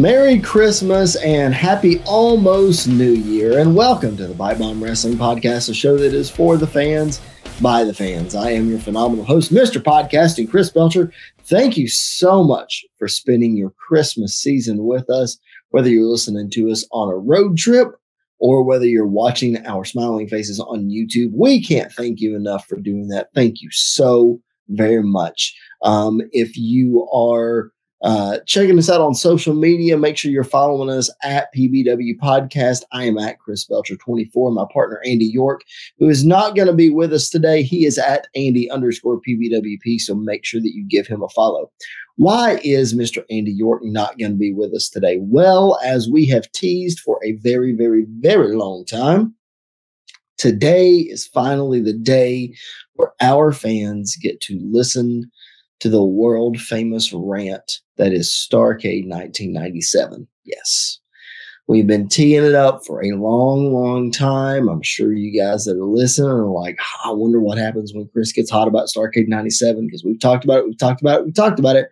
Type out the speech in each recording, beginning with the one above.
Merry Christmas and happy almost New Year, and welcome to the Pipe Bomb Wrestling Podcast, a show that is for the fans, by the fans. I am your phenomenal host, Mr. Podcasting, Chris Belcher. Thank you so much for spending your Christmas season with us, whether you're listening to us on a road trip or whether you're watching our smiling faces on YouTube. We can't thank you enough for doing that. Thank you so very much. Um, if you are uh, checking us out on social media. Make sure you're following us at PBW Podcast. I am at Chris Belcher 24. My partner Andy York, who is not going to be with us today, he is at Andy underscore PBWP. So make sure that you give him a follow. Why is Mr. Andy York not going to be with us today? Well, as we have teased for a very, very, very long time, today is finally the day where our fans get to listen to the world famous rant that is Starcade 1997. Yes. We've been teeing it up for a long, long time. I'm sure you guys that are listening are like, I wonder what happens when Chris gets hot about Starcade 97 because we've talked about it, we've talked about it, we've talked about it.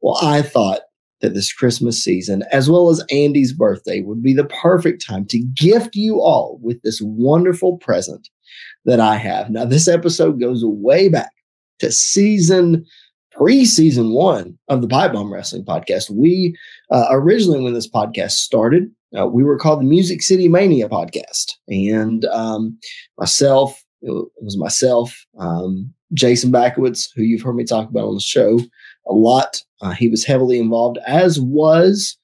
Well, I thought that this Christmas season, as well as Andy's birthday, would be the perfect time to gift you all with this wonderful present that I have. Now, this episode goes way back to season pre-season one of the Pipe Bomb Wrestling Podcast. We uh, originally, when this podcast started, uh, we were called the Music City Mania Podcast, and um, myself, it was myself, um, Jason Backowitz, who you've heard me talk about on the show a lot. Uh, he was heavily involved, as was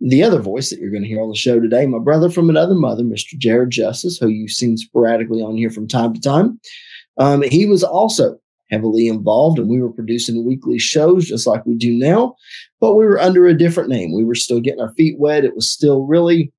the other voice that you're going to hear on the show today, my brother from another mother, Mr. Jared Justice, who you've seen sporadically on here from time to time. Um, he was also heavily involved and we were producing weekly shows just like we do now, but we were under a different name. We were still getting our feet wet. It was still really,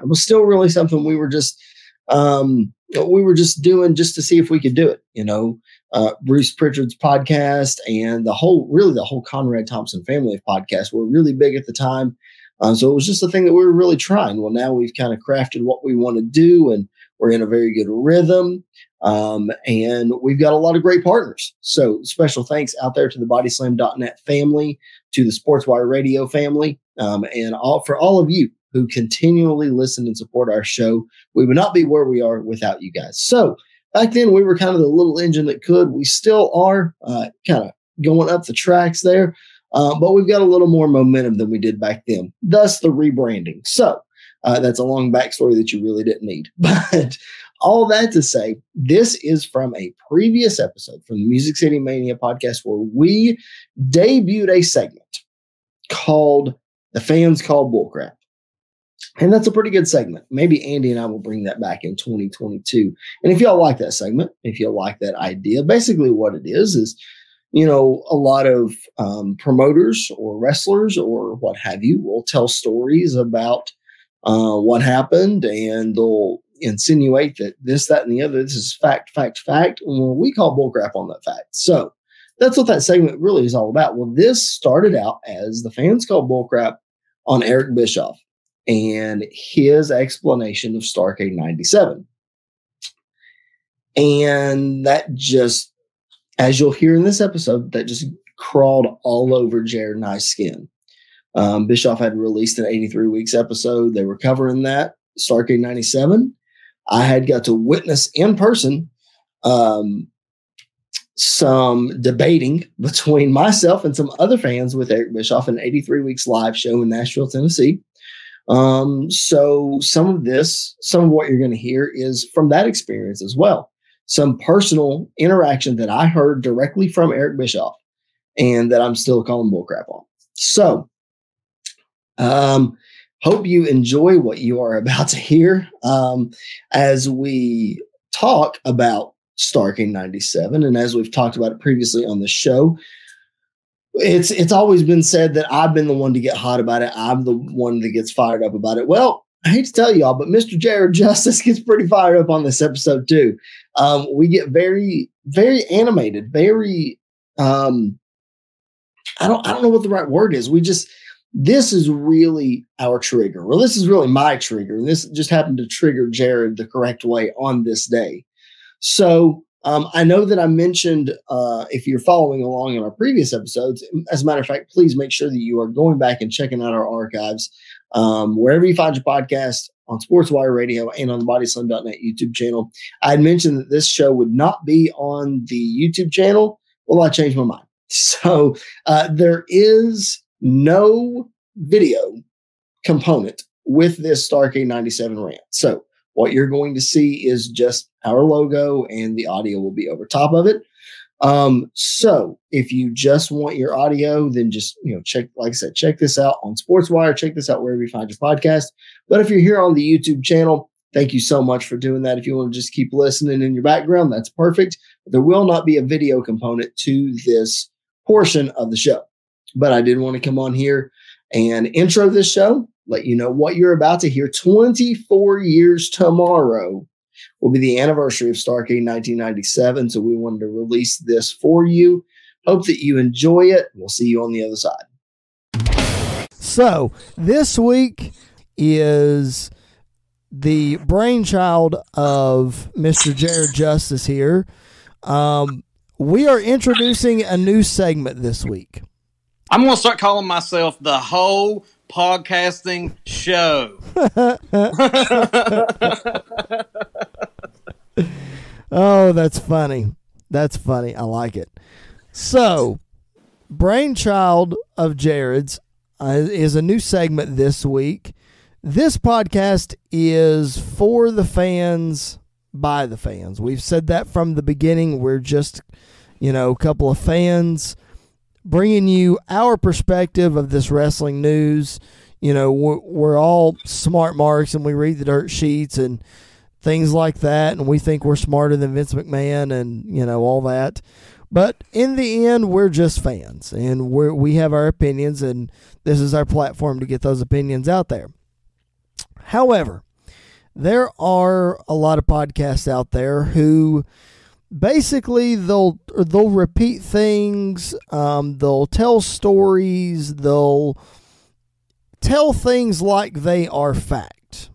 it was still really something we were just, um, we were just doing just to see if we could do it, you know, uh, Bruce Pritchard's podcast and the whole, really the whole Conrad Thompson family of podcasts were really big at the time. Uh, so it was just a thing that we were really trying. Well, now we've kind of crafted what we want to do and we're in a very good rhythm. Um, and we've got a lot of great partners. So special thanks out there to the bodyslam.net family, to the Sportswire Radio family, um, and all for all of you who continually listen and support our show. We would not be where we are without you guys. So back then we were kind of the little engine that could. We still are uh, kind of going up the tracks there. Uh, but we've got a little more momentum than we did back then, thus the rebranding. So uh, that's a long backstory that you really didn't need. But all that to say, this is from a previous episode from the Music City Mania podcast where we debuted a segment called The Fans Call Bullcrap. And that's a pretty good segment. Maybe Andy and I will bring that back in 2022. And if y'all like that segment, if y'all like that idea, basically what it is is, you know, a lot of um, promoters or wrestlers or what have you will tell stories about uh, what happened and they'll insinuate that this, that, and the other, this is fact, fact, fact. Well, we call bullcrap on that fact. So that's what that segment really is all about. Well, this started out as the fans called bullcrap on Eric Bischoff and his explanation of Starcade 97. And that just, as you'll hear in this episode, that just crawled all over Jared and I's skin. Um, Bischoff had released an 83 weeks episode. They were covering that, Starcade 97. I had got to witness in person um, some debating between myself and some other fans with Eric Bischoff in 83 Weeks live show in Nashville, Tennessee. Um, so some of this, some of what you're going to hear is from that experience as well. Some personal interaction that I heard directly from Eric Bischoff and that I'm still calling bullcrap on. So, um, hope you enjoy what you are about to hear um, as we talk about Starcade 97. And as we've talked about it previously on the show, it's it's always been said that I've been the one to get hot about it. I'm the one that gets fired up about it. Well, I hate to tell y'all, but Mr. Jared Justice gets pretty fired up on this episode too. Um, we get very, very animated, very um, I don't I don't know what the right word is. We just this is really our trigger. Well, this is really my trigger. And this just happened to trigger Jared the correct way on this day. So Um, I know that I mentioned uh, if you're following along in our previous episodes, as a matter of fact, please make sure that you are going back and checking out our archives um, wherever you find your podcast on SportsWire Radio and on the BodySlam.net YouTube channel. I had mentioned that this show would not be on the YouTube channel. Well, I changed my mind. So uh, there is no video component with this Starcade 97 rant. So what you're going to see is just our logo and the audio will be over top of it. Um, so if you just want your audio, then just you know check, like I said, check this out on SportsWire. Check this out wherever you find your podcast. But if you're here on the YouTube channel, thank you so much for doing that. If you want to just keep listening in your background, that's perfect. There will not be a video component to this portion of the show. But I did want to come on here and intro this show, let you know what you're about to hear. 24 years tomorrow will be the anniversary of Starcade 1997. So we wanted to release this for you. Hope that you enjoy it. We'll see you on the other side. So this week is the brainchild of Mr. Jared Justice here. Um, we are introducing a new segment this week. I'm to start calling myself the whole podcasting show. oh, that's funny. That's funny. I like it. So, brainchild of Jared's uh, is a new segment this week. This podcast is for the fans by the fans. We've said that from the beginning. We're just, you know, a couple of fans bringing you our perspective of this wrestling news. You know, we're, we're all smart marks and we read the dirt sheets and things like that, and we think we're smarter than Vince McMahon and you know all that. But in the end, we're just fans, and we we have our opinions, and this is our platform to get those opinions out there. However, there are a lot of podcasts out there who basically they'll they'll repeat things, um, they'll tell stories, they'll tell things like they are fact.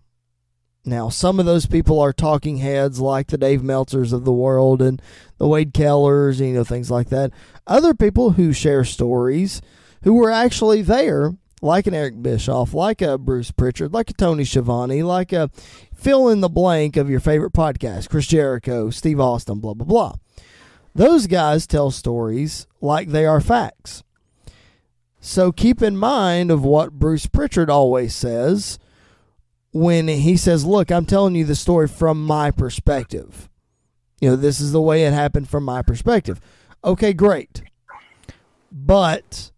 Now, some of those people are talking heads like the Dave Meltzers of the world and the Wade Kellers, you know, things like that. Other people who share stories who were actually there, like an Eric Bischoff, like a Bruce Pritchard, like a Tony Schiavone, like a fill in the blank of your favorite podcast, Chris Jericho, Steve Austin, blah, blah, blah. Those guys tell stories like they are facts. So keep in mind of what Bruce Pritchard always says when he says, Look, I'm telling you the story from my perspective. You know, this is the way it happened from my perspective. Okay, great. But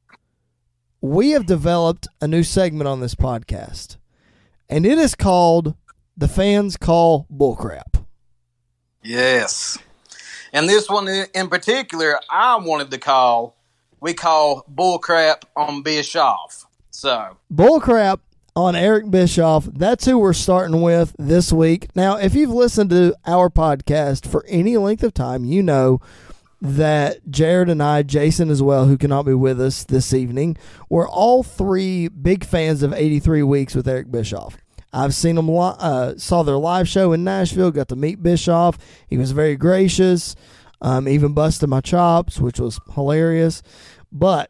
we have developed a new segment on this podcast, and it is called The Fans Call Bullcrap. Yes. And this one in particular, I wanted to call, we call Bullcrap on Bischoff. So, Bullcrap on Eric Bischoff. That's who we're starting with this week. Now, if you've listened to our podcast for any length of time, you know that Jared and I, Jason as well, who cannot be with us this evening, we're all three big fans of 83 Weeks with Eric Bischoff. I've seen them, uh, saw their live show in Nashville, got to meet Bischoff. He was very gracious, um, even busted my chops, which was hilarious. But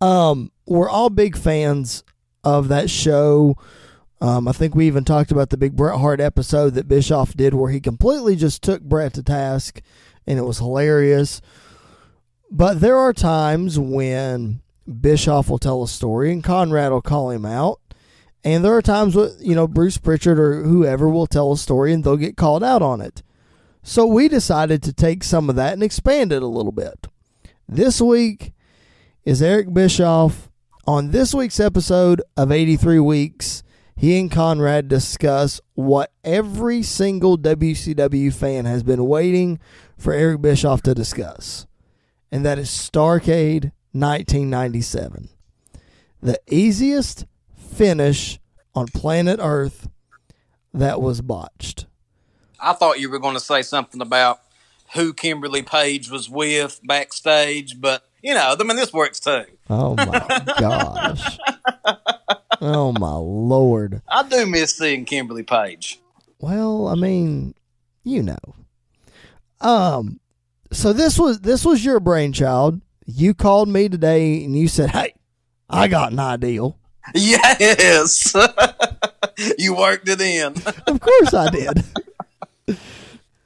um, we're all big fans of that show. Um, I think we even talked about the big Bret Hart episode that Bischoff did where he completely just took Bret to task and it was hilarious. But there are times when Bischoff will tell a story and Conrad will call him out. And there are times when, you know, Bruce Pritchard or whoever will tell a story and they'll get called out on it. So we decided to take some of that and expand it a little bit. This week is Eric Bischoff on this week's episode of 83 Weeks, he and Conrad discuss what every single WCW fan has been waiting for Eric Bischoff to discuss, and that is Starcade 1997. The easiest finish on planet Earth that was botched. I thought you were going to say something about who Kimberly Page was with backstage, but you know, I mean, this works too. Oh my gosh. oh my lord. I do miss seeing Kimberly Page. Well, I mean, you know. Um, so this was this was your brainchild. You called me today and you said, "Hey, I got an ideal." Yes, you worked it in. Of course I did.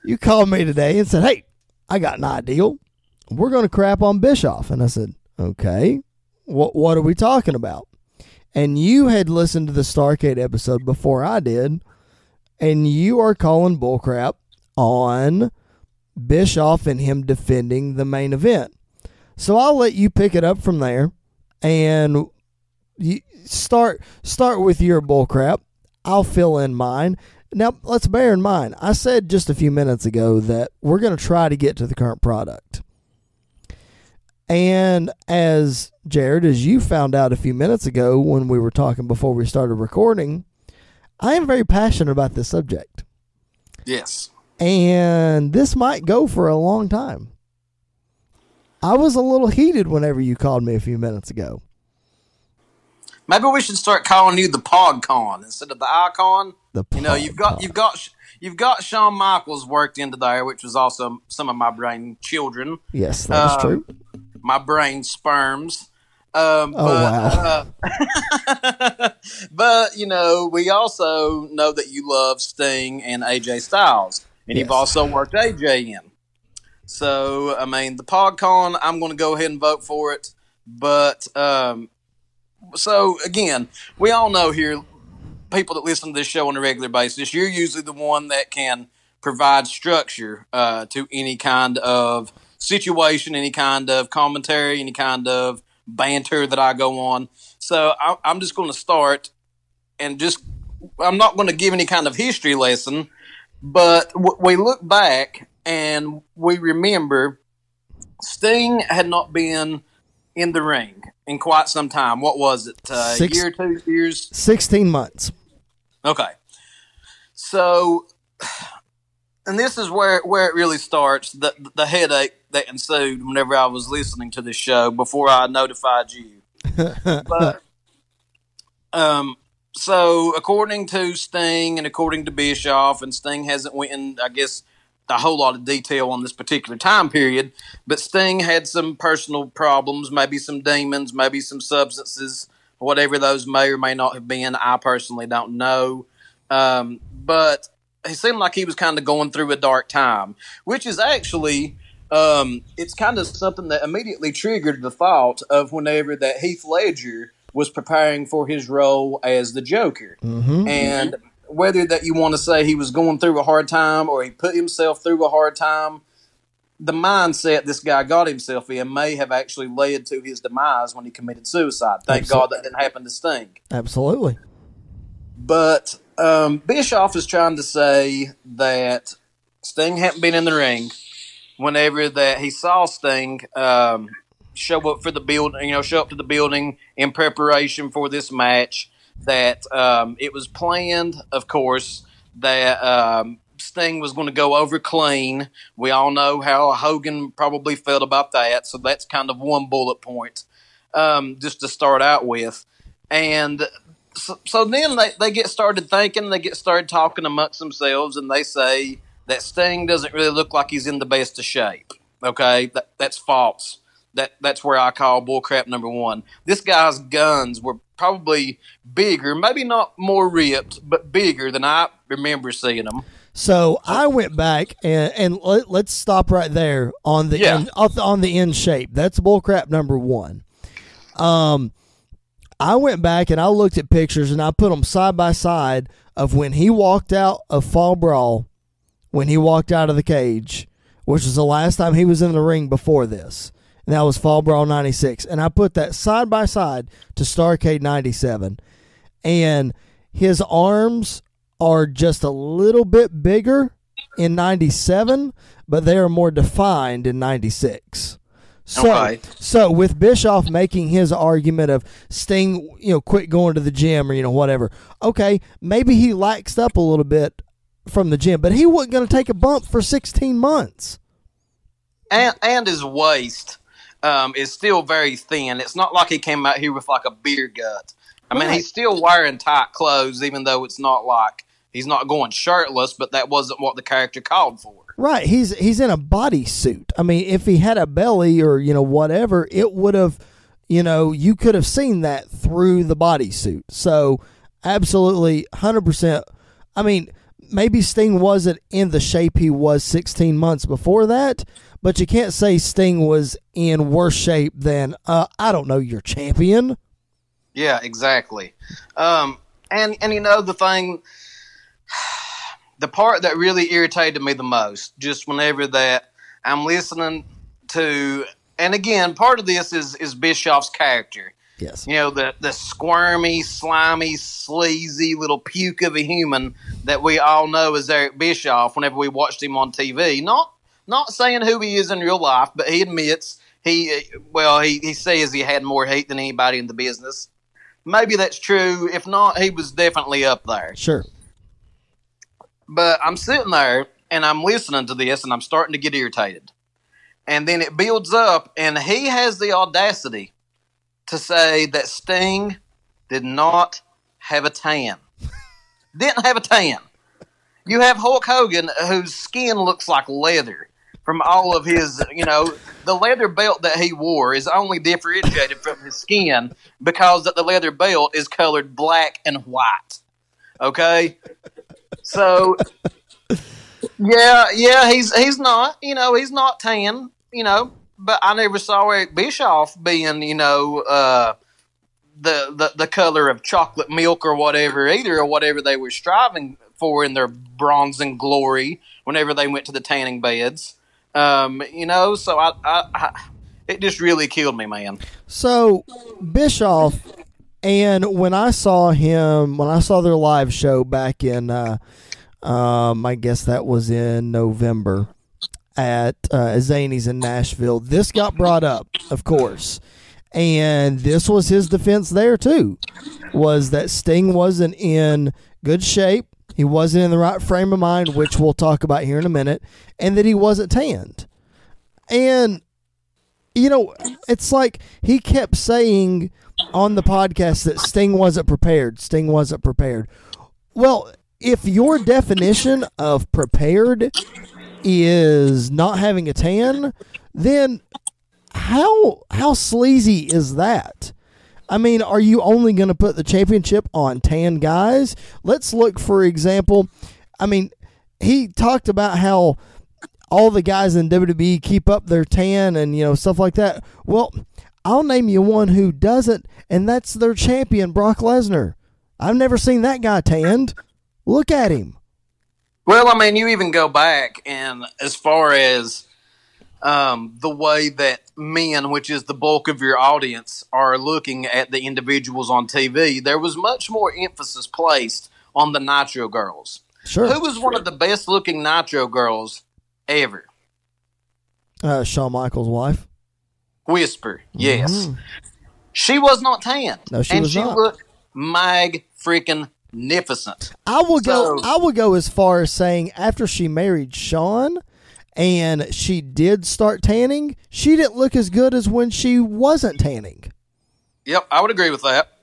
you called me today and said, "Hey, I got an ideal. We're going to crap on Bischoff." And I said, "Okay. What what are we talking about?" And you had listened to the Starcade episode before I did, and you are calling bullcrap on Bischoff and him defending the main event. So I'll let you pick it up from there and you start start with your bullcrap. I'll fill in mine. Now let's bear in mind, I said just a few minutes ago that we're going to try to get to the current product. And as Jared, as you found out a few minutes ago when we were talking before we started recording, I am very passionate about this subject. Yes. And this might go for a long time. I was a little heated whenever you called me a few minutes ago. Maybe we should start calling you the PodCon instead of the Icon. The You know, you've got you've got you've got Shawn Michaels worked into there, which was also some of my brain children, Yes, that is Um, true. my brain sperms. Um, Oh, wow. uh, but you know, we also know that you love Sting and AJ Styles, and you've also worked AJ in. So, I mean, the PodCon, I'm going to go ahead and vote for it. But um, so again, we all know here, people that listen to this show on a regular basis, you're usually the one that can provide structure uh, to any kind of situation, any kind of commentary, any kind of banter that I go on. So I, I'm just going to start and just, I'm not going to give any kind of history lesson, but w- we look back and we remember Sting had not been in the ring in quite some time. What was it? Uh, Six- year, two years? 16 months. Okay. So, and this is where where it really starts. The the headache that ensued whenever I was listening to this show before I notified you. but um, so according to Sting and according to Bischoff, and Sting hasn't went in, I guess, a whole lot of detail on this particular time period. But Sting had some personal problems, maybe some demons, maybe some substances, whatever those may or may not have been. I personally don't know. Um, but he seemed like he was kind of going through a dark time, which is actually um, it's kind of something that immediately triggered the thought of whenever that Heath Ledger was preparing for his role as the Joker, Mm-hmm. and whether that you want to say he was going through a hard time or he put himself through a hard time, the mindset this guy got himself in may have actually led to his demise when he committed suicide. Thank Absolutely. God that didn't happen to Sting. Absolutely. But um, Bischoff is trying to say that Sting hadn't been in the ring whenever that he saw Sting um, show up for the building, you know, show up to the building in preparation for this match. That um, it was planned, of course, that um, Sting was going to go over clean. We all know how Hogan probably felt about that, so that's kind of one bullet point um, just to start out with. And so, so then they, they get started thinking, they get started talking amongst themselves, and they say that Sting doesn't really look like he's in the best of shape. Okay, that, that's false. That that's where I call bullcrap number one. This guy's guns were probably bigger, maybe not more ripped, but bigger than I remember seeing them. So I went back and, and let, let's stop right there on the Yeah. end, on the- on the end shape. That's bullcrap number one. Um, I went back and I looked at pictures and I put them side by side of when he walked out of Fall Brawl, when he walked out of the cage, which was the last time he was in the ring before this. And that was Fall Brawl 96. And I put that side by side to Starcade 97. And his arms are just a little bit bigger in 97, but they are more defined in 96. So, Okay. so with Bischoff making his argument of Sting, you know, quit going to the gym or you know whatever. Okay, maybe he laxed up a little bit from the gym, but he wasn't going to take a bump for 16 months. and and his waist um, is still very thin. It's not like he came out here with like a beer gut. I mean, Right. he's still wearing tight clothes, even though it's not like he's not going shirtless, but that wasn't what the character called for. Right. He's he's in a bodysuit. I mean, if he had a belly or you know whatever, it would have, you know, you could have seen that through the bodysuit. So, absolutely, hundred percent. I mean, maybe Sting wasn't in the shape he was 16 months before that, but you can't say Sting was in worse shape than uh, I don't know your champion. Yeah, exactly. Um, and and you know the thing, the part that really irritated me the most, just whenever that I'm listening to, and again, part of this is is Bischoff's character. Yes. You know the the squirmy, slimy, sleazy little puke of a human that we all know as Eric Bischoff. Whenever we watched him on TV, not not saying who he is in real life, but he admits he well he he says he had more hate than anybody in the business. Maybe that's true. If not, he was definitely up there. Sure. But I'm sitting there and I'm listening to this and I'm starting to get irritated. And then it builds up, and he has the audacity to say that Sting did not have a tan. Didn't have a tan. You have Hulk Hogan, whose skin looks like leather from all of his, you know, the leather belt that he wore is only differentiated from his skin because the leather belt is colored black and white. Okay? So yeah, yeah, he's he's not, you know, he's not tan, you know, but I never saw Eric Bischoff being, you know, uh, the, the the color of chocolate milk or whatever either, or whatever they were striving for in their bronze and glory whenever they went to the tanning beds. Um, you know, so I, I, I it just really killed me, man. So Bischoff, and when I saw him, when I saw their live show back in, uh, um, I guess that was in November at uh, Zany's in Nashville. This got brought up, of course, and this was his defense there too, was that Sting wasn't in good shape. He wasn't in the right frame of mind, which we'll talk about here in a minute, and that he wasn't tanned. And you know, it's like he kept saying on the podcast that Sting wasn't prepared. Sting wasn't prepared. Well, if your definition of prepared is not having a tan, then how how sleazy is that? I mean, are you only going to put the championship on tan guys? Let's look for example. I mean, he talked about how all the guys in WWE keep up their tan and you know stuff like that. Well, I'll name you one who doesn't, and that's their champion Brock Lesnar. I've never seen that guy tanned. Look at him. Well, I mean, you even go back and as far as um, the way that men, which is the bulk of your audience, are looking at the individuals on TV, there was much more emphasis placed on the Nitro girls. Sure. Who was one of the best looking Nitro girls ever? Uh, Shawn Michaels' wife. Whisper, yes. She was not tan. Mm-hmm. No, she and was she not. looked mag freaking magnificent. I will go. I will go as far as saying after she married Shawn, and she did start tanning, she didn't look as good as when she wasn't tanning. Yep, I would agree with that.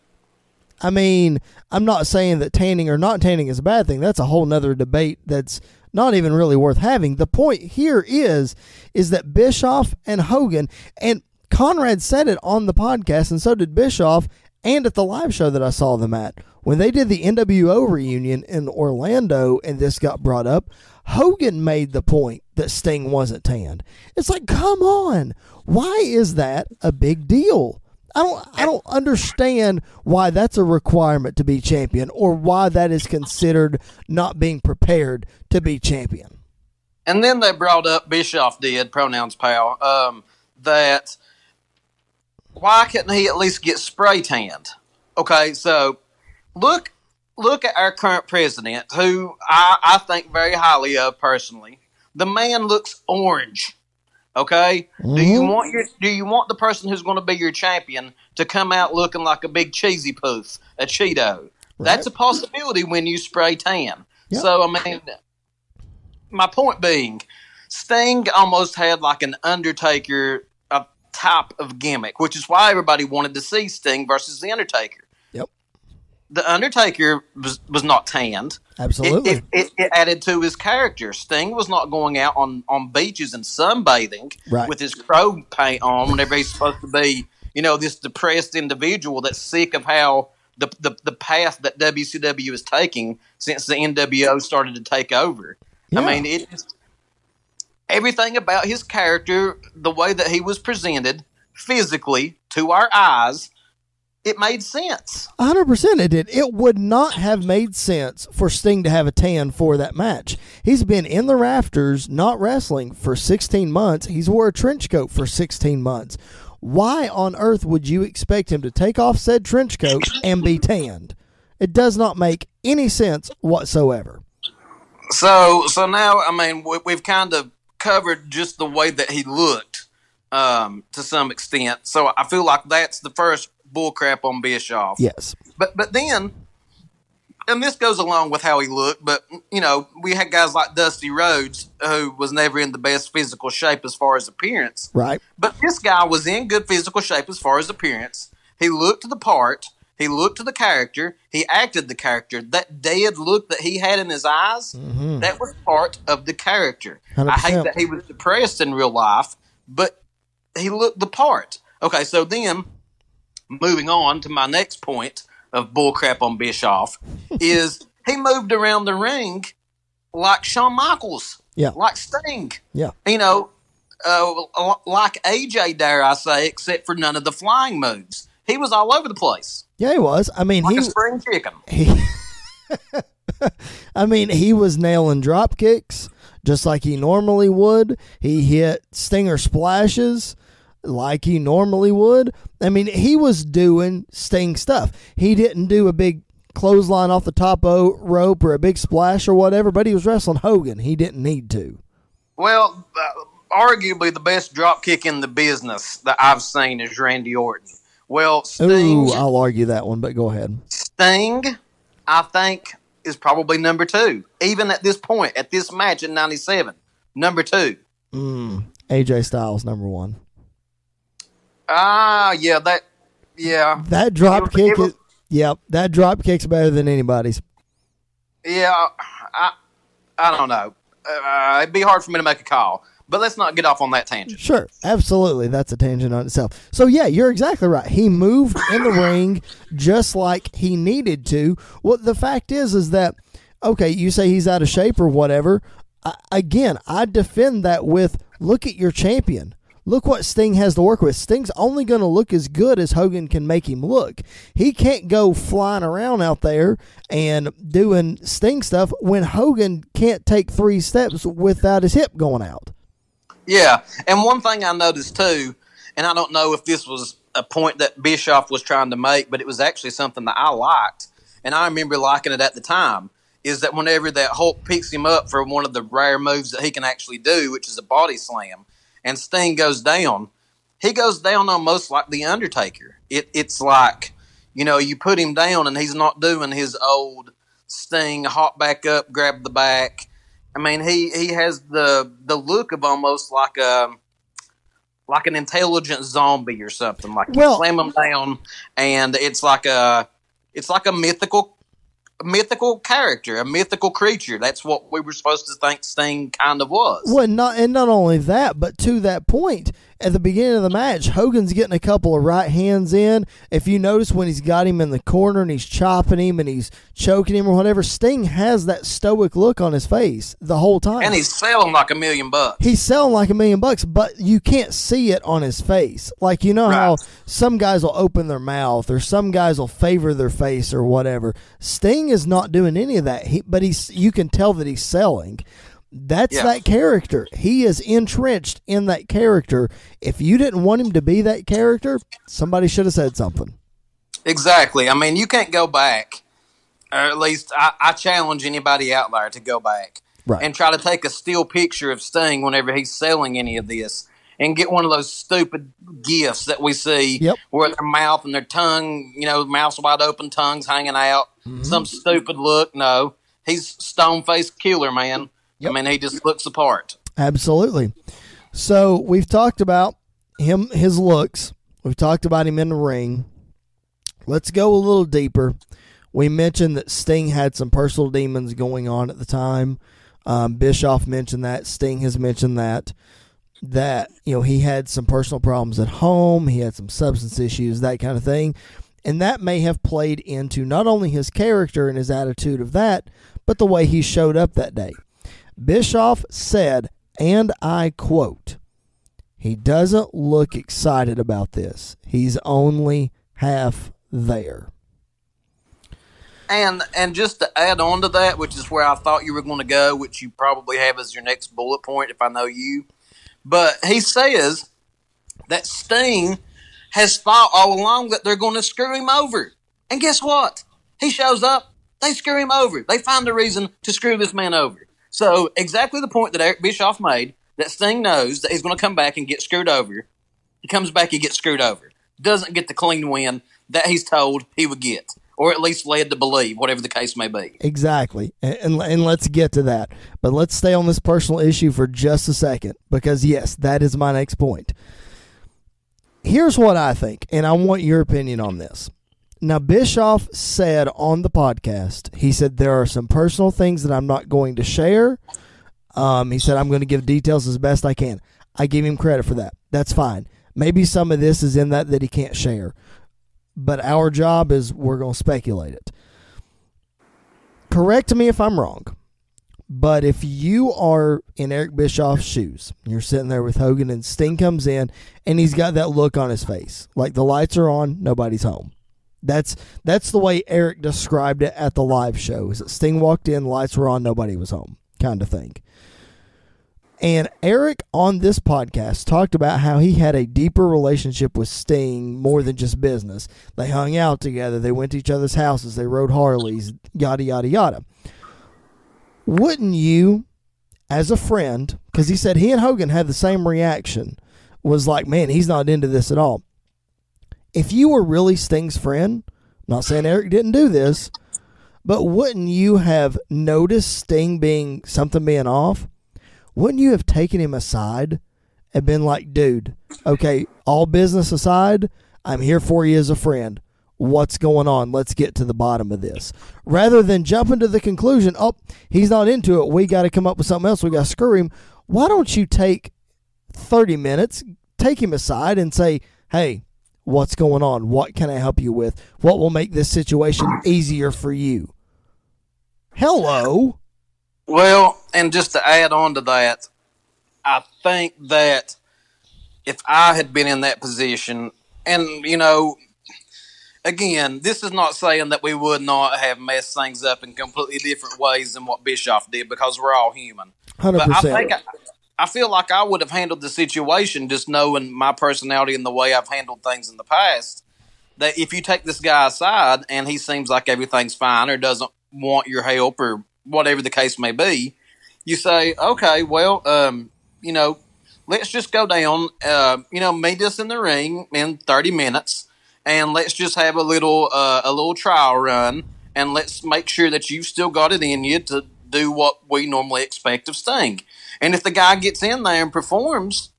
I mean, I'm not saying that tanning or not tanning is a bad thing. That's a whole nother debate that's not even really worth having. The point here is is that Bischoff and Hogan and Conrad said it on the podcast and so did Bischoff and at the live show that I saw them at. When they did the NWO reunion in Orlando and this got brought up, Hogan made the point that Sting wasn't tanned. It's like, come on. Why is that a big deal? I don't I don't understand why that's a requirement to be champion or why that is considered not being prepared to be champion. And then they brought up Bischoff did pronouns pal um, that why couldn't he at least get spray tanned? Okay, so look look at our current president, who I, I think very highly of personally. The man looks orange. Okay, do you Mhm. want your do you want the person who's going to be your champion to come out looking like a big cheesy poof, a Cheeto? That's a possibility when you spray tan. Yep. So I mean, my point being, Sting almost had like an Undertaker type of gimmick, which is why everybody wanted to see Sting versus the Undertaker. The Undertaker was, was not tanned. Absolutely. It, it, it, added to his character. Sting was not going out on, on beaches and sunbathing right. with his crow paint on whenever he's supposed to be, you know, this depressed individual that's sick of how the, the, the path that WCW is taking since the NWO started to take over. Yeah. I mean, it everything about his character, the way that he was presented physically to our eyes, it made sense. 100% it did. It would not have made sense for Sting to have a tan for that match. He's been in the rafters, not wrestling, for 16 months. He's wore a trench coat for 16 months. Why on earth would you expect him to take off said trench coat and be tanned? It does not make any sense whatsoever. So, so now, I mean, we, we've kind of covered just the way that he looked um, to some extent. So I feel like that's the first bullcrap on Bischoff. Yes. But but then, and this goes along with how he looked. But you know, we had guys like Dusty Rhodes who was never in the best physical shape as far as appearance. Right. But this guy was in good physical shape as far as appearance. He looked to the part. He looked to the character. He acted the character. That dead look that he had in his eyes, mm-hmm. that was part of the character. 100%. I hate that he was depressed in real life, but he looked the part. Okay, so then moving on to my next point of bullcrap on Bischoff is he moved around the ring like Shawn Michaels, Yeah. like Sting, Yeah. you know, uh, like AJ, dare I say, except for none of the flying moves. He was all over the place, Yeah, he was. I mean, like he a spring chicken. he I mean, he was nailing drop kicks just like he normally would. He hit stinger splashes like he normally would. I mean, he was doing Sting stuff. He didn't do a big clothesline off the top o- rope or a big splash or whatever, but he was wrestling Hogan. He didn't need to. Well, uh, arguably the best drop kick in the business that I've seen is Randy Orton. Well, Sting, Ooh, I'll argue that one, but go ahead. Sting, I think, is probably number two. Even at this point, at this match in '97, number two. Mm, AJ Styles, number one. Ah, yeah, that, yeah, That drop was- kick was- is, yep, that drop kick's better than anybody's. yeah. I, I don't know. Uh, it'd be hard for me to make a call, but let's not get off on that tangent. Sure, absolutely. That's a tangent on itself. So yeah, you're exactly right. He moved in the ring just like he needed to. What the fact is is that okay, you say he's out of shape or whatever. I, again, I defend that with look at your champion. Look what Sting has to work with. Sting's only going to look as good as Hogan can make him look. He can't go flying around out there and doing Sting stuff when Hogan can't take three steps without his hip going out. Yeah, and one thing I noticed too, and I don't know if this was a point that Bischoff was trying to make, but it was actually something that I liked, and I remember liking it at the time. Is that whenever that Hulk picks him up for one of the rare moves that he can actually do, which is a body slam, and Sting goes down, he goes down almost like the Undertaker. It, it's like you know you put him down and he's not doing his old Sting hop back up, grab the back. I mean, he he has the the look of almost like a like an intelligent zombie or something. Like you slam him down, and it's like a it's like a mythical mythical character, a mythical creature. That's what we were supposed to think Sting kind of was. Well, not and not only that, but to that point, at the beginning of the match, Hogan's getting a couple of right hands in. If you notice when he's got him in the corner and he's chopping him and he's choking him or whatever, Sting has that stoic look on his face the whole time. And he's selling like a million bucks. He's selling like a million bucks, but you can't see it on his face. Like you know how some guys will open their mouth or some guys will favor their face or whatever. Sting is not doing any of that. He, but he's you can tell that he's selling. That's Yeah. that character. He is entrenched in that character. If you didn't want him to be that character, somebody should have said something. Exactly. I mean, you can't go back. Or at least I, I challenge anybody out there to go back Right. and try to take a still picture of Sting whenever he's selling any of this, and get one of those stupid gifts that we see Yep. where their mouth and their tongue, you know, mouths wide open, tongues hanging out, Mm-hmm. some stupid look. No, he's stone faced killer, man. Yep. I mean, he just looks the part. Absolutely. So we've talked about him, his looks. We've talked about him in the ring. Let's go a little deeper. We mentioned that Sting had some personal demons going on at the time. Um, Bischoff mentioned that. Sting has mentioned that. That, you know, he had some personal problems at home. He had some substance issues, that kind of thing. And that may have played into not only his character and his attitude of that, but the way he showed up that day. Bischoff said, and I quote, he doesn't look excited about this. He's only half there. And and just to add on to that, which is where I thought you were going to go, which you probably have as your next bullet point if I know you. But he says that Sting has thought all along that they're going to screw him over. And guess what? He shows up, they screw him over. They find a reason to screw this man over. So, exactly the point that Eric Bischoff made that Sting knows that he's going to come back and get screwed over. He comes back, he gets screwed over. Doesn't get the clean win that he's told he would get or at least led to believe, whatever the case may be. Exactly. And, and, and, let's get to that. But let's stay on this personal issue for just a second because, yes, that is my next point. Here's what I think, and I want your opinion on this. Now, Bischoff said on the podcast, he said, there are some personal things that I'm not going to share. Um, he said, I'm going to give details as best I can. I give him credit for that. That's fine. Maybe some of this is in that that he can't share but our job is we're going to speculate it. Correct me if I'm wrong, but if you are in Eric Bischoff's shoes, you're sitting there with Hogan and Sting comes in and he's got that look on his face, like the lights are on, nobody's home. That's that's the way Eric described it at the live show. Is that Sting walked in, lights were on, nobody was home, kind of thing. And Eric on this podcast talked about how he had a deeper relationship with Sting more than just business. They hung out together, they went to each other's houses, they rode Harleys, yada, yada, yada. Wouldn't you, as a friend, because he said he and Hogan had the same reaction, was like, man, he's not into this at all. If you were really Sting's friend, not saying Eric didn't do this, but wouldn't you have noticed Sting being something being off? wouldn't you have taken him aside and been like, dude, okay, all business aside, I'm here for you as a friend. What's going on? Let's get to the bottom of this. Rather than jumping to the conclusion, oh, he's not into it. We got to come up with something else. We got to screw him. Why don't you take 30 minutes, take him aside, and say, hey, what's going on? What can I help you with? What will make this situation easier for you? Hello. Well, and just to add on to that, I think that if I had been in that position, and you know, again, this is not saying that we would not have messed things up in completely different ways than what Bischoff did because we're all human. 100%. But I think I, I feel like I would have handled the situation just knowing my personality and the way I've handled things in the past. That if you take this guy aside and he seems like everything's fine or doesn't want your help or whatever the case may be, you say, okay, well, um, you know, let's just go down, uh, you know, meet us in the ring in 30 minutes and let's just have a little, uh, a little trial run and let's make sure that you've still got it in you to do what we normally expect of Sting. And if the guy gets in there and performs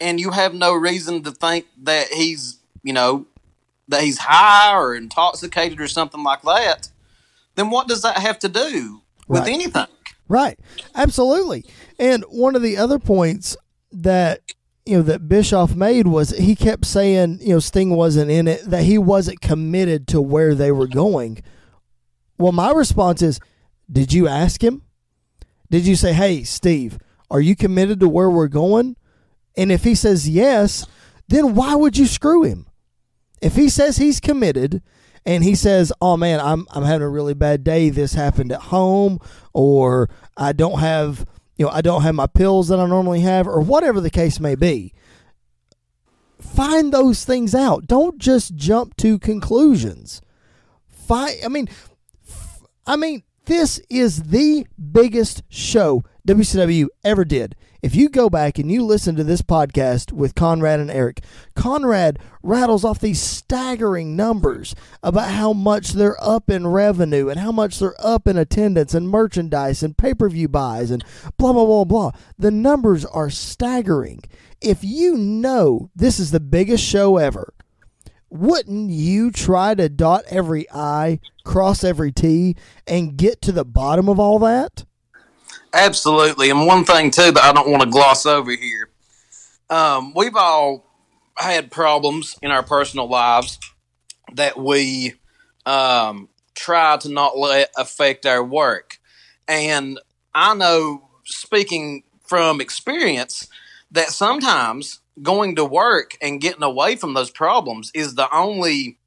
and you have no reason to think that he's, you know, that he's high or intoxicated or something like that, then what does that have to do with right. anything. Right. Absolutely. And one of the other points that you know that Bischoff made was he kept saying, you know, Sting wasn't in it, that he wasn't committed to where they were going. Well, my response is, did you ask him? Did you say, "Hey, Steve, are you committed to where we're going?" And if he says yes, then why would you screw him? If he says he's committed and he says, "Oh man, I'm I'm having a really bad day. This happened at home, or I don't have you know I don't have my pills that I normally have, or whatever the case may be." Find those things out. Don't just jump to conclusions. Find. I mean, I mean, this is the biggest show WCW ever did. If you go back and you listen to this podcast with Conrad and Eric, Conrad rattles off these staggering numbers about how much they're up in revenue and how much they're up in attendance and merchandise and pay per view buys and blah, blah, blah, blah. The numbers are staggering. If you know this is the biggest show ever, wouldn't you try to dot every I, cross every T, and get to the bottom of all that? Absolutely. And one thing, too, that I don't want to gloss over here um, we've all had problems in our personal lives that we um, try to not let affect our work. And I know, speaking from experience, that sometimes going to work and getting away from those problems is the only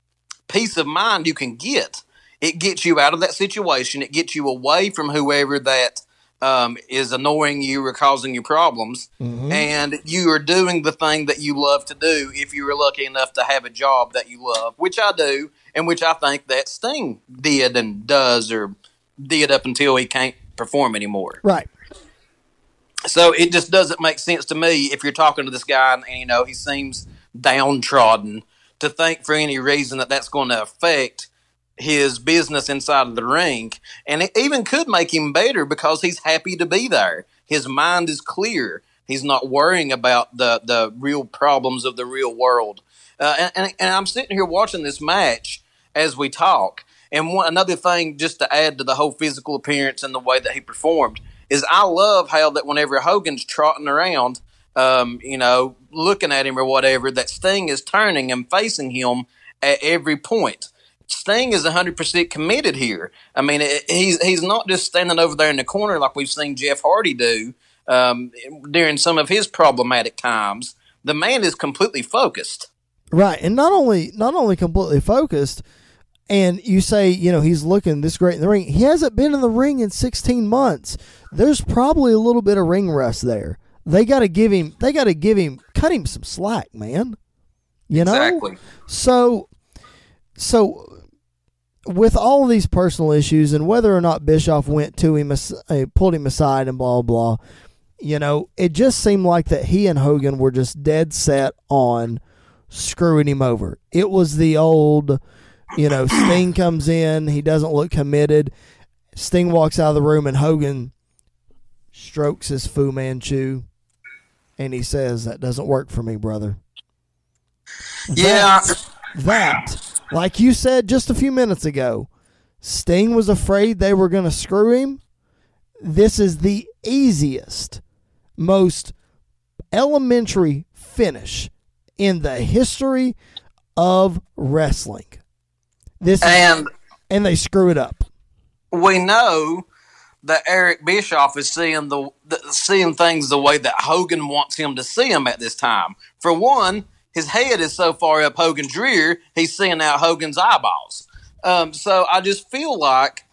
peace of mind you can get. It gets you out of that situation. It gets you away from whoever that um, is annoying you or causing you problems, mm-hmm. and you are doing the thing that you love to do if you are lucky enough to have a job that you love, which I do, and which I think that Sting did and does or did up until he can't perform anymore. Right. So it just doesn't make sense to me if you're talking to this guy and, and you know he seems downtrodden to think for any reason that that's going to affect his business inside of the ring. And it even could make him better because he's happy to be there. His mind is clear. He's not worrying about the, the real problems of the real world. Uh, and, and, and, I'm sitting here watching this match as we talk. And one, another thing, just to add to the whole physical appearance and the way that he performed, is I love how that whenever Hogan's trotting around, um, you know, looking at him or whatever, that Sting is turning and facing him at every point. Sting is 100% committed here. I mean, he's he's not just standing over there in the corner like we've seen Jeff Hardy do um, during some of his problematic times. The man is completely focused. Right, and not only not only completely focused, and you say you know he's looking this great in the ring. He hasn't been in the ring in 16 months. There's probably a little bit of ring rust there. They got to give him. They got to give him. Cut him some slack, man. You know. Exactly. So, so with all these personal issues and whether or not Bischoff went to him, uh, pulled him aside, and blah blah, you know, it just seemed like that he and Hogan were just dead set on screwing him over. It was the old, you know, Sting comes in, he doesn't look committed. Sting walks out of the room, and Hogan strokes his Fu Manchu, and he says, "That doesn't work for me, brother." Yeah, that, that like you said just a few minutes ago, Sting was afraid they were going to screw him. This is the easiest, most elementary finish in the history of wrestling. This and is, and they screw it up. We know that Eric Bischoff is seeing the, the seeing things the way that Hogan wants him to see them at this time. For one, his head is so far up Hogan's rear, he's seeing out Hogan's eyeballs. Um, so I just feel like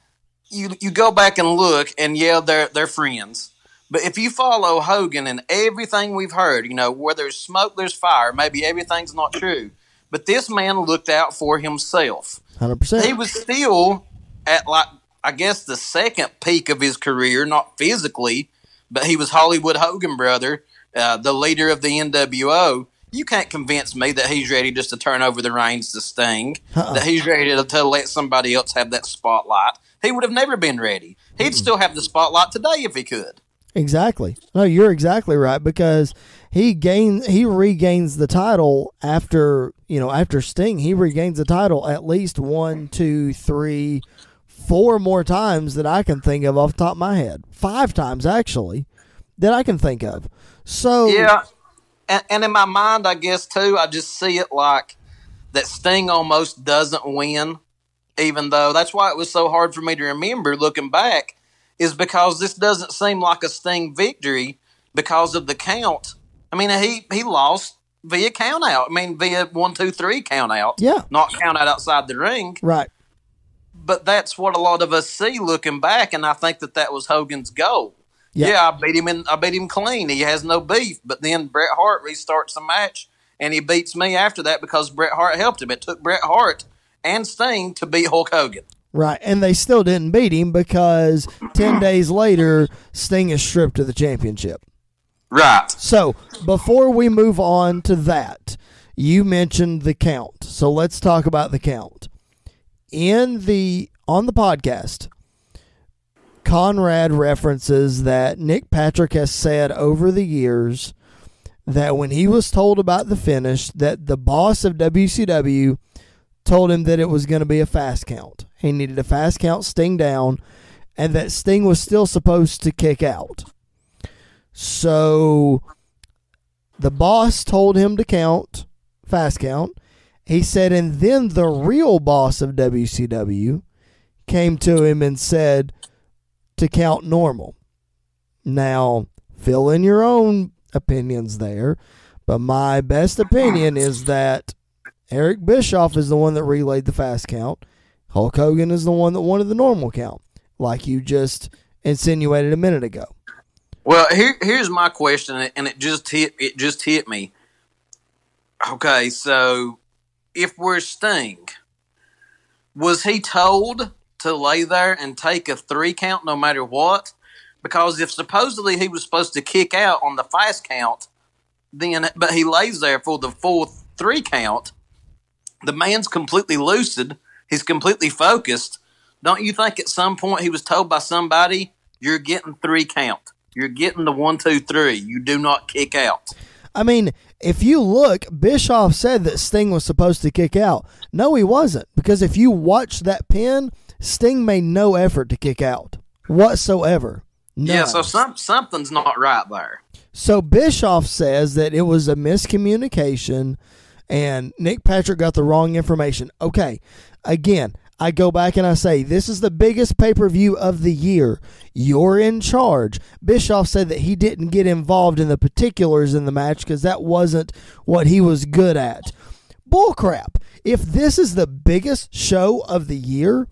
you you go back and look, and yeah, they're they're friends. But if you follow Hogan and everything we've heard, you know, where there's smoke, there's fire. Maybe everything's not true, but this man looked out for himself. Hundred percent. He was still at like I guess the second peak of his career, not physically, but he was Hollywood Hogan brother, uh, the leader of the NWO you can't convince me that he's ready just to turn over the reins to Sting, uh-uh. that he's ready to, to, let somebody else have that spotlight. He would have never been ready. He'd mm still have the spotlight today if he could. Exactly. No, you're exactly right because he gains he regains the title after you know after Sting he regains the title at least one, two, three, four more times that I can think of off the top of my head. Five times actually that I can think of. So yeah, and, and in my mind, I guess too, I just see it like that Sting almost doesn't win, even though that's why it was so hard for me to remember looking back, is because this doesn't seem like a Sting victory because of the count. I mean, he he lost via count out. I mean, via one, two, three count out. Yeah, not count out outside the ring. Right. But that's what a lot of us see looking back, and I think that that was Hogan's goal. Yep. Yeah, I beat him in. I beat him clean. He has no beef. But then Bret Hart restarts the match, and he beats me after that because Bret Hart helped him. It took Bret Hart and Sting to beat Hulk Hogan. Right, and they still didn't beat him because ten days later, Sting is stripped of the championship. Right. So before we move on to that, you mentioned the count. So let's talk about the count. In the on the podcast, Conrad references that Nick Patrick has said over the years that when he was told about the finish, that the boss of WCW told him that it was going to be a fast count. He needed a fast count Sting down, and that Sting was still supposed to kick out. So the boss told him to count, fast count. He said, and then the real boss of WCW came to him and said to count normal. Now, fill in your own opinions there, but my best opinion is that Eric Bischoff is the one that relayed the fast count. Hulk Hogan is the one that wanted the normal count, like you just insinuated a minute ago. Well, here, here's my question, and it just hit it just hit me. Okay, so if we're Sting, was he told to lay there and take a three count no matter what? Because if supposedly he was supposed to kick out on the fast count, then but he lays there for the full three count, the man's completely lucid. He's completely focused. Don't you think at some point he was told by somebody, "You're getting three count. You're getting the one, two, three. You do not kick out." I mean, if you look, Bischoff said that Sting was supposed to kick out. No, he wasn't. Because if you watch that pin, Sting made no effort to kick out whatsoever. None. Yeah, so some something's not right there. So Bischoff says that it was a miscommunication and Nick Patrick got the wrong information. Okay, again, I go back and I say, this is the biggest pay per view of the year. You're in charge. Bischoff said that he didn't get involved in the particulars in the match because that wasn't what he was good at. Bullcrap. If this is the biggest show of the year,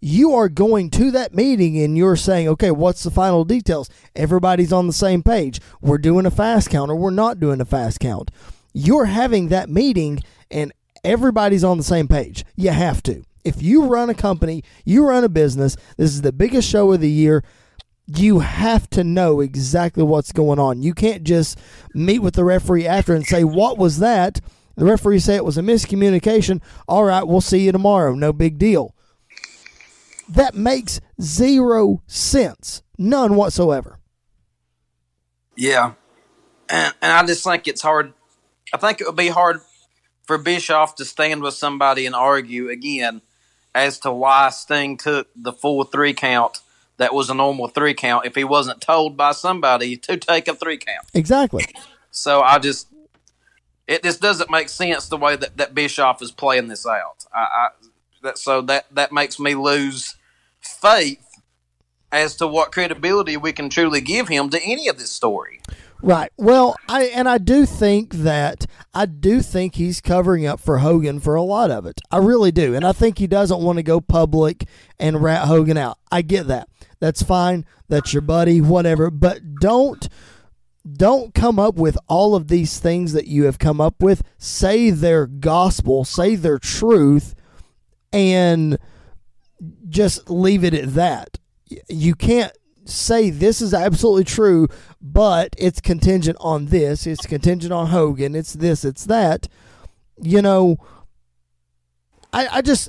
you are going to that meeting and you're saying, okay, what's the final details? Everybody's on the same page. We're doing a fast count or we're not doing a fast count. You're having that meeting and everybody's on the same page. You have to if you run a company, you run a business, this is the biggest show of the year. You have to know exactly what's going on. You can't just meet with the referee after and say, What was that? The referee say it was a miscommunication. All right, we'll see you tomorrow. No big deal. That makes zero sense. None whatsoever. Yeah. And and I just think it's hard I think it would be hard for Bischoff to stand with somebody and argue again as to why Sting took the full three count that was a normal three count if he wasn't told by somebody to take a three count. Exactly. So I just it just doesn't make sense the way that, that Bischoff is playing this out. I, I that so that that makes me lose faith as to what credibility we can truly give him to any of this story. Right. Well, I and I do think that I do think he's covering up for Hogan for a lot of it. I really do. And I think he doesn't want to go public and rat Hogan out. I get that. That's fine. That's your buddy, whatever. But don't don't come up with all of these things that you have come up with. Say their gospel, say their truth, and just leave it at that. You can't say this is absolutely true, but it's contingent on this, it's contingent on Hogan, it's this, it's that. You know, I, I just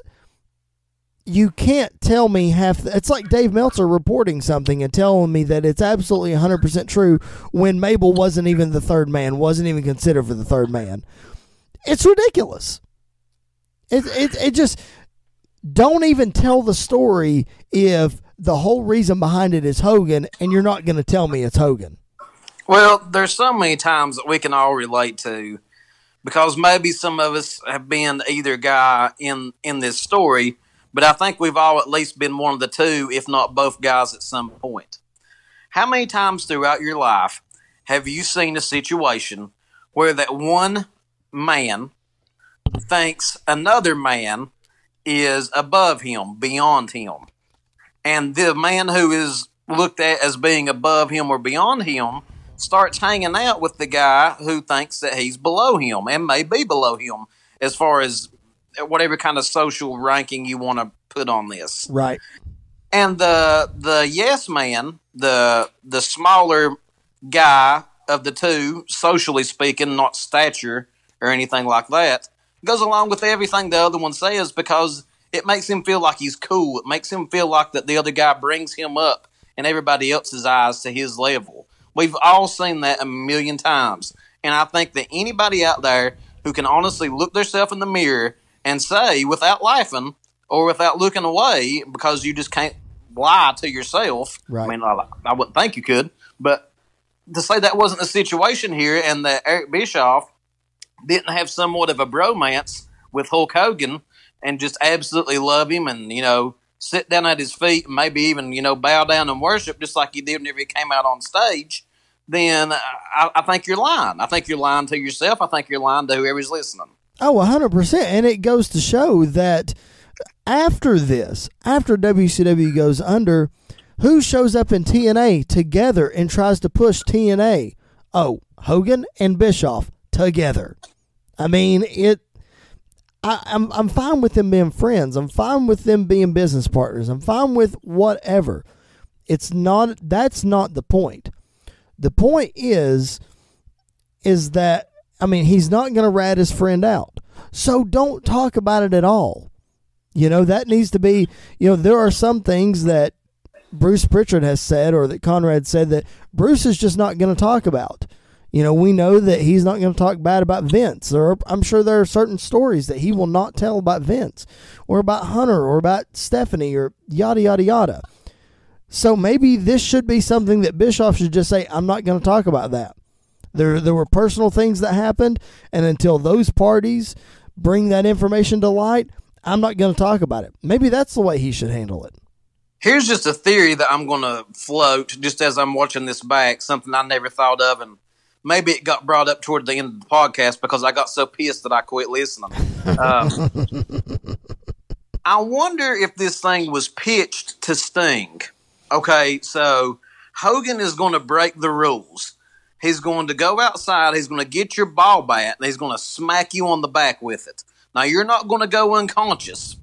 you can't tell me half. It's like Dave Meltzer reporting something and telling me that it's absolutely 100% true when Mabel wasn't even the third man, wasn't even considered for the third man. It's ridiculous. It, it, it just don't even tell the story if the whole reason behind it is Hogan, and you're not going to tell me it's Hogan. Well, there's so many times that we can all relate to because maybe some of us have been either guy in in this story, but I think we've all at least been one of the two, if not both guys at some point. How many times throughout your life have you seen a situation where that one man thinks another man is above him, beyond him? And the man who is looked at as being above him or beyond him starts hanging out with the guy who thinks that he's below him and may be below him as far as whatever kind of social ranking you want to put on this. Right. And the the yes man, the the smaller guy of the two, socially speaking, not stature or anything like that, goes along with everything the other one says because it makes him feel like he's cool. It makes him feel like that the other guy brings him up in everybody else's eyes to his level. We've all seen that a million times. And I think that anybody out there who can honestly look themselves in the mirror and say, without laughing or without looking away, because you just can't lie to yourself. Right. I mean, I, I wouldn't think you could, but to say that wasn't the situation here and that Eric Bischoff didn't have somewhat of a bromance with Hulk Hogan and just absolutely love him and, you know, sit down at his feet and maybe even, you know, bow down and worship just like he did whenever he came out on stage, then I, I think you're lying. I think you're lying to yourself. I think you're lying to whoever's listening. Oh, 100%. And it goes to show that after this, after WCW goes under, who shows up in TNA together and tries to push TNA? Oh, Hogan and Bischoff together. I mean, it. I, I'm I'm fine with them being friends. I'm fine with them being business partners. I'm fine with whatever. It's not. That's not the point. The point is, is that I mean he's not going to rat his friend out. So don't talk about it at all. You know that needs to be. You know there are some things that Bruce Pritchard has said or that Conrad said that Bruce is just not going to talk about. You know, we know that he's not going to talk bad about Vince, or I'm sure there are certain stories that he will not tell about Vince, or about Hunter, or about Stephanie, or yada, yada, yada. So maybe this should be something that Bischoff should just say, I'm not going to talk about that. There, there were personal things that happened, and until those parties bring that information to light, I'm not going to talk about it. Maybe that's the way he should handle it. Here's just a theory that I'm going to float just as I'm watching this back, something I never thought of, and maybe it got brought up toward the end of the podcast because I got so pissed that I quit listening. Um, I wonder if this thing was pitched to Sting. Okay, so Hogan is going to break the rules. He's going to go outside, he's going to get your ball bat, and he's going to smack you on the back with it. Now, you're not going to go unconscious,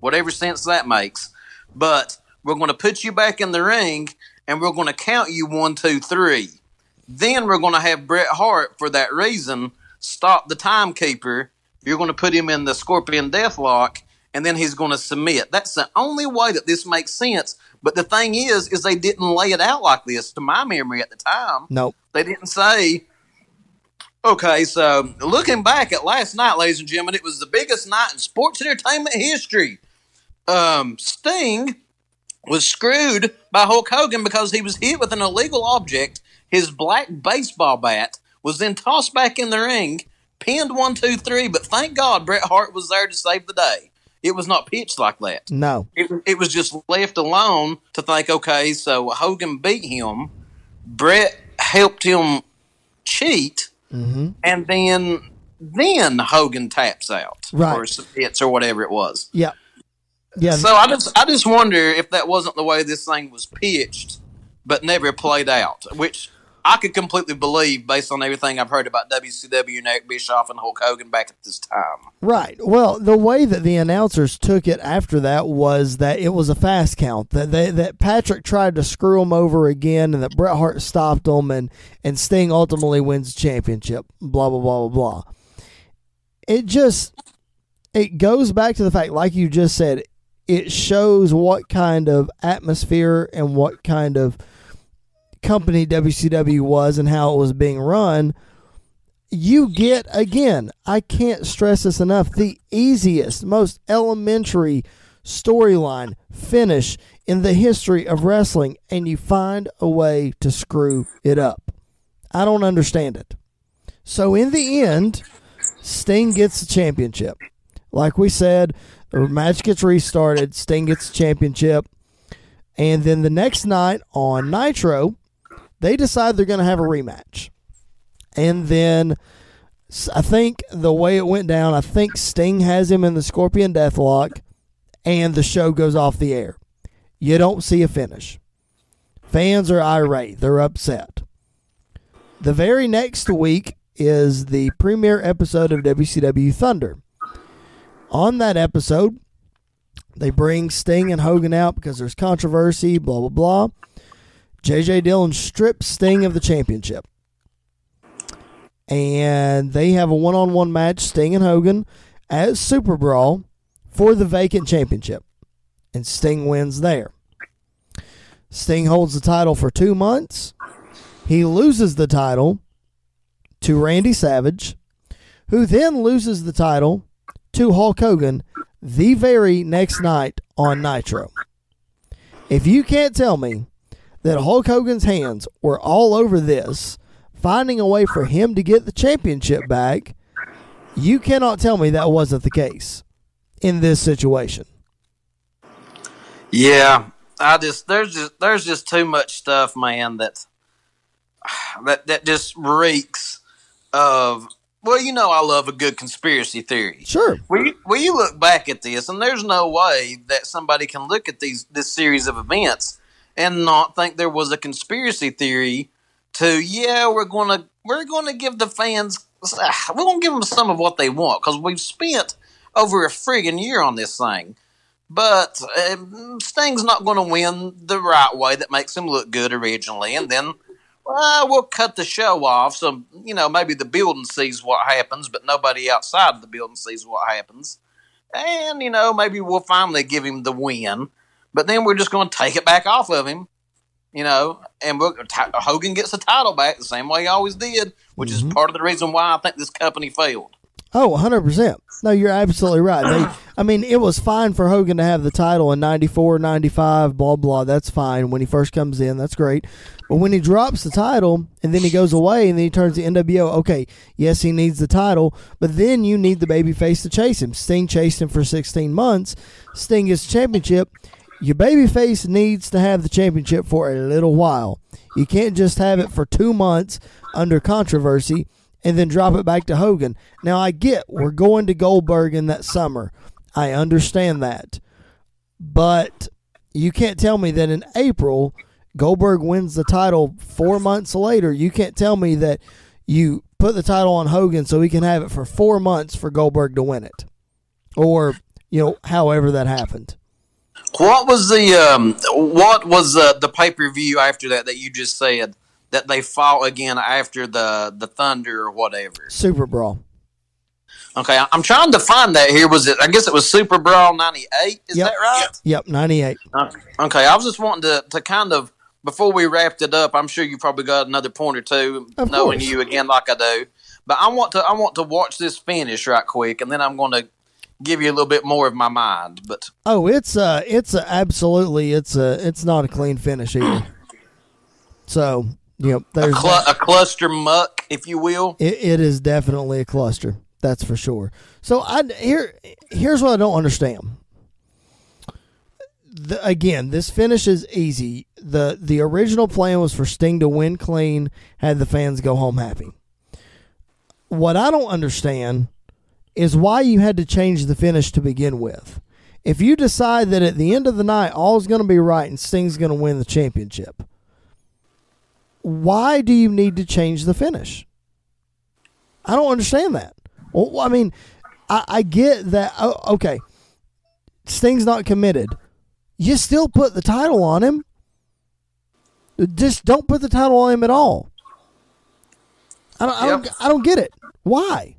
whatever sense that makes, but we're going to put you back in the ring and we're going to count you one, two, three. Then we're going to have Bret Hart, for that reason, stop the timekeeper. You're going to put him in the Scorpion Deathlock, and then he's going to submit. That's the only way that this makes sense. But the thing is, is they didn't lay it out like this, to my memory at the time. Nope. They didn't say, okay, so looking back at last night, ladies and gentlemen, it was the biggest night in sports entertainment history. Um, Sting was screwed by Hulk Hogan because he was hit with an illegal object. His black baseball bat was then tossed back in the ring, pinned one, two, three. But thank God Bret Hart was there to save the day. It was not pitched like that. No. It, it was just left alone to think, okay, so Hogan beat him. Bret helped him cheat, Mm-hmm. and then then Hogan taps out Right. or submits or whatever it was. Yeah. Yeah. So I just I just wonder if that wasn't the way this thing was pitched, but never played out, which I could completely believe based on everything I've heard about WCW and Bischoff and Hulk Hogan back at this time. Right. Well, the way that the announcers took it after that was that it was a fast count. That they, that Patrick tried to screw him over again, and that Bret Hart stopped him, and and Sting ultimately wins the championship. Blah blah blah blah blah. It just it goes back to the fact, like you just said, it shows what kind of atmosphere and what kind of company WCW was and how it was being run you get again i can't stress this enough the easiest most elementary storyline finish in the history of wrestling and you find a way to screw it up. I don't understand it. So in the end sting gets the championship. Like we said the match gets restarted sting gets the championship and then the next night on nitro they decide they're going to have a rematch and then I think the way it went down, I think Sting has him in the Scorpion Deathlock, and the show goes off the air. You don't see a finish. Fans are irate, they're upset. The very next week is the premiere episode of WCW Thunder. On that episode, they bring Sting and Hogan out because there's controversy, blah, blah, blah. JJ Dillon strips Sting of the championship and they have a one-on-one match, Sting and Hogan, at Super Brawl for the vacant championship, and Sting wins there. Sting holds the title for two months. He loses the title to Randy Savage, who then loses the title to Hulk Hogan the very next night on Nitro. If you can't tell me that Hulk Hogan's hands were all over this, finding a way for him to get the championship back, you cannot tell me that wasn't the case in this situation. Yeah, I just there's just there's just too much stuff, man. That that that just reeks of. Well, you know, I love a good conspiracy theory. Sure. Well, you look back at this, and there's no way that somebody can look at these this series of events and not think there was a conspiracy theory to yeah, we're gonna we're gonna give the fans we're gonna give them some of what they want because we've spent over a friggin' year on this thing. But uh, Sting's not going to win the right way that makes him look good originally, and then well, we'll cut the show off. So you know, maybe the building sees what happens, but nobody outside of the building sees what happens. And you know, maybe we'll finally give him the win, but then we're just going to take it back off of him. You know, and Hogan gets the title back the same way he always did, which mm-hmm. is part of the reason why I think this company failed. Oh, 100%. No, you're absolutely right. They, I mean, it was fine for Hogan to have the title in 94, 95, blah, blah. That's fine. When he first comes in, that's great. But when he drops the title and then he goes away and then he turns to NWO, okay, yes, he needs the title, but then you need the babyface to chase him. Sting chased him for 16 months. Sting gets championship. Your babyface needs to have the championship for a little while. You can't just have it for two months under controversy and then drop it back to Hogan. Now, I get we're going to Goldberg in that summer. I understand that. But you can't tell me that in April, Goldberg wins the title four months later. You can't tell me that you put the title on Hogan so he can have it for four months for Goldberg to win it. Or, you know, however that happened. What was the um, what was uh, the pay per view after that that you just said? that they fought again after the the Thunder or whatever. Super Brawl. Okay, I'm trying to find that here. Was it? I guess it was Super Brawl '98. Is yep. that right? Yep, '98. Okay, I was just wanting to to kind of before we wrapped it up. I'm sure you probably got another point or two, of knowing course. you again like I do. But I want to I want to watch this finish right quick, and then I'm going to give you a little bit more of my mind. But oh, it's uh it's a, absolutely it's a it's not a clean finish either. So Yep, there's a, cl- a, cluster muck, if you will. It, it is definitely a cluster. That's for sure. So I here here's what I don't understand. The, again, this finish is easy. the The original plan was for Sting to win clean, had the fans go home happy. What I don't understand is why you had to change the finish to begin with. If you decide that at the end of the night all's going to be right and Sting's going to win the championship, why do you need to change the finish? I don't understand that. Well, I mean, I, I get that. Oh, okay, Sting's not committed. You still put the title on him. Just don't put the title on him at all. I don't. Yep. I don't. I don't get it. Why?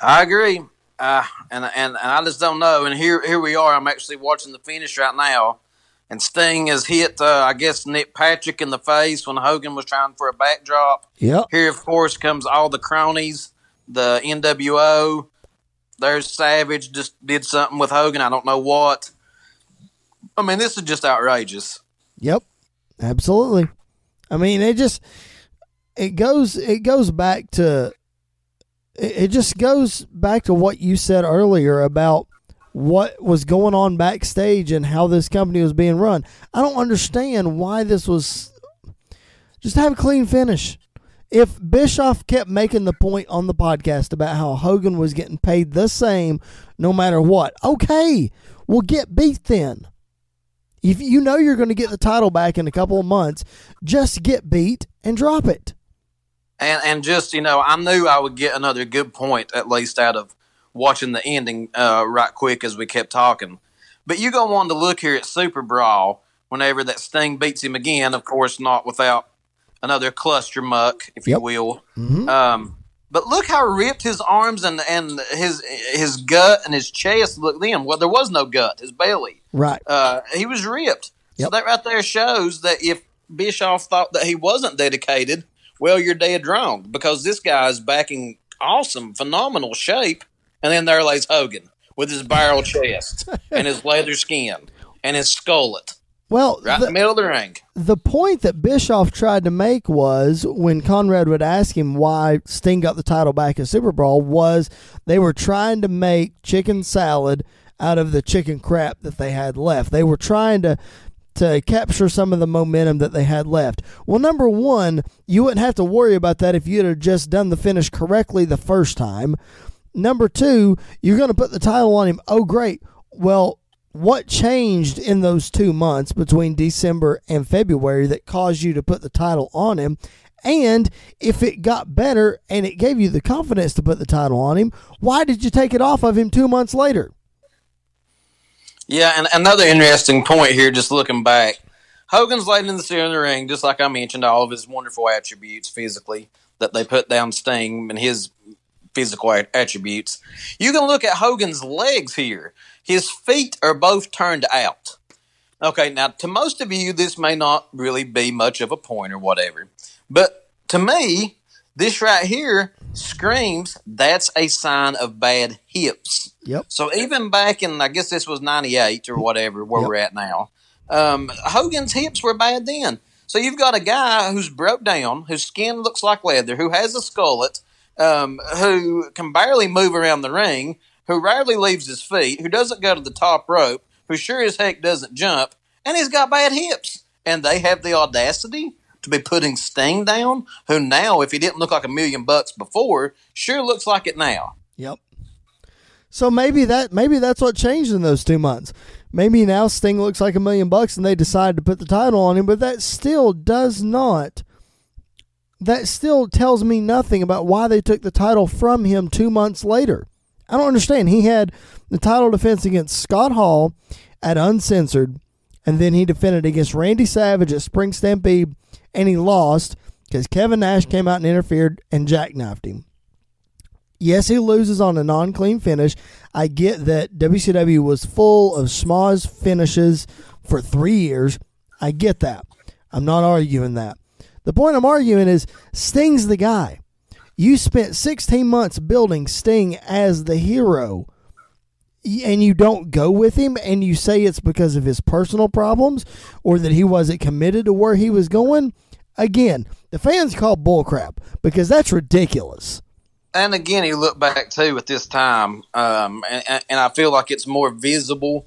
I agree, uh, and and and I just don't know. And here here we are. I'm actually watching the finish right now and Sting has hit, uh, I guess, Nick Patrick in the face when Hogan was trying for a backdrop. Yep. Here, of course, comes all the cronies, the NWO. There's Savage just did something with Hogan. I don't know what. I mean, this is just outrageous. Yep, absolutely. I mean, it just it goes it goes back to it just goes back to what you said earlier about what was going on backstage and how this company was being run. I don't understand why this was. Just have a clean finish. If Bischoff kept making the point on the podcast about how Hogan was getting paid the same no matter what, okay, we'll get beat then. If you know you're going to get the title back in a couple of months, just get beat and drop it. And and just you know, I knew I would get another good point at least out of watching the ending uh, right quick as we kept talking. But you go on to look here at Super Brawl whenever that Sting beats him again. Of course, not without another cluster muck, if yep. you will. Mm-hmm. Um, but look how ripped his arms and and his his gut and his chest look then. Well, there was no gut, his belly. Right. Uh, he was ripped. Yep. So that right there shows that if Bischoff thought that he wasn't dedicated, well, you're dead wrong because this guy is back in awesome, phenomenal shape. And then there lays Hogan with his barrel chest and his leather skin and his skullet Well, right the- in the middle of the ring. the point that Bischoff tried to make was when Conrad would ask him why Sting got the title back at Super Brawl was they were trying to make chicken salad out of the chicken crap that they had left. They were trying to to capture some of the momentum that they had left. Well, number one, you wouldn't have to worry about that if you'd have just done the finish correctly the first time. Number two, you're going to put the title on him. Oh, great. Well, what changed in those two months between December and February that caused you to put the title on him? And if it got better and it gave you the confidence to put the title on him, why did you take it off of him two months later? Yeah, and another interesting point here, just looking back. Hogan's laid in the center of the ring, just like I mentioned, all of his wonderful attributes physically that they put down Sting and his physical attributes. You can look at Hogan's legs here. His feet are both turned out. Okay, now to most of you, this may not really be much of a point or whatever. But to me, this right here screams that's a sign of bad hips. Yep. So even back in, I guess this was 98 or whatever, where Yep. we're at now, um, Hogan's hips were bad then. So you've got a guy who's broke down, whose skin looks like leather, who has a skullet, um, who can barely move around the ring, who rarely leaves his feet, who doesn't go to the top rope, who sure as heck doesn't jump, and he's got bad hips. And they have the audacity to be putting Sting down, who now, if he didn't look like a million bucks before, sure looks like it now. Yep. So maybe that maybe that's what changed in those two months. Maybe now Sting looks like a million bucks and they decided to put the title on him, but that still does not that still tells me nothing about why they took the title from him two months later. I don't understand. He had the title defense against Scott Hall at Uncensored, and then he defended against Randy Savage at Spring Stampede, and he lost because Kevin Nash came out and interfered and jackknifed him. Yes, he loses on a non clean finish. I get that WCW was full of schmoz finishes for three years. I get that. I'm not arguing that. The point I'm arguing is Sting's the guy. You spent 16 months building Sting as the hero, and you don't go with him, and you say it's because of his personal problems or that he wasn't committed to where he was going. Again, the fans call bullcrap because that's ridiculous. and again, you look back too at this time, um, and, and I feel like it's more visible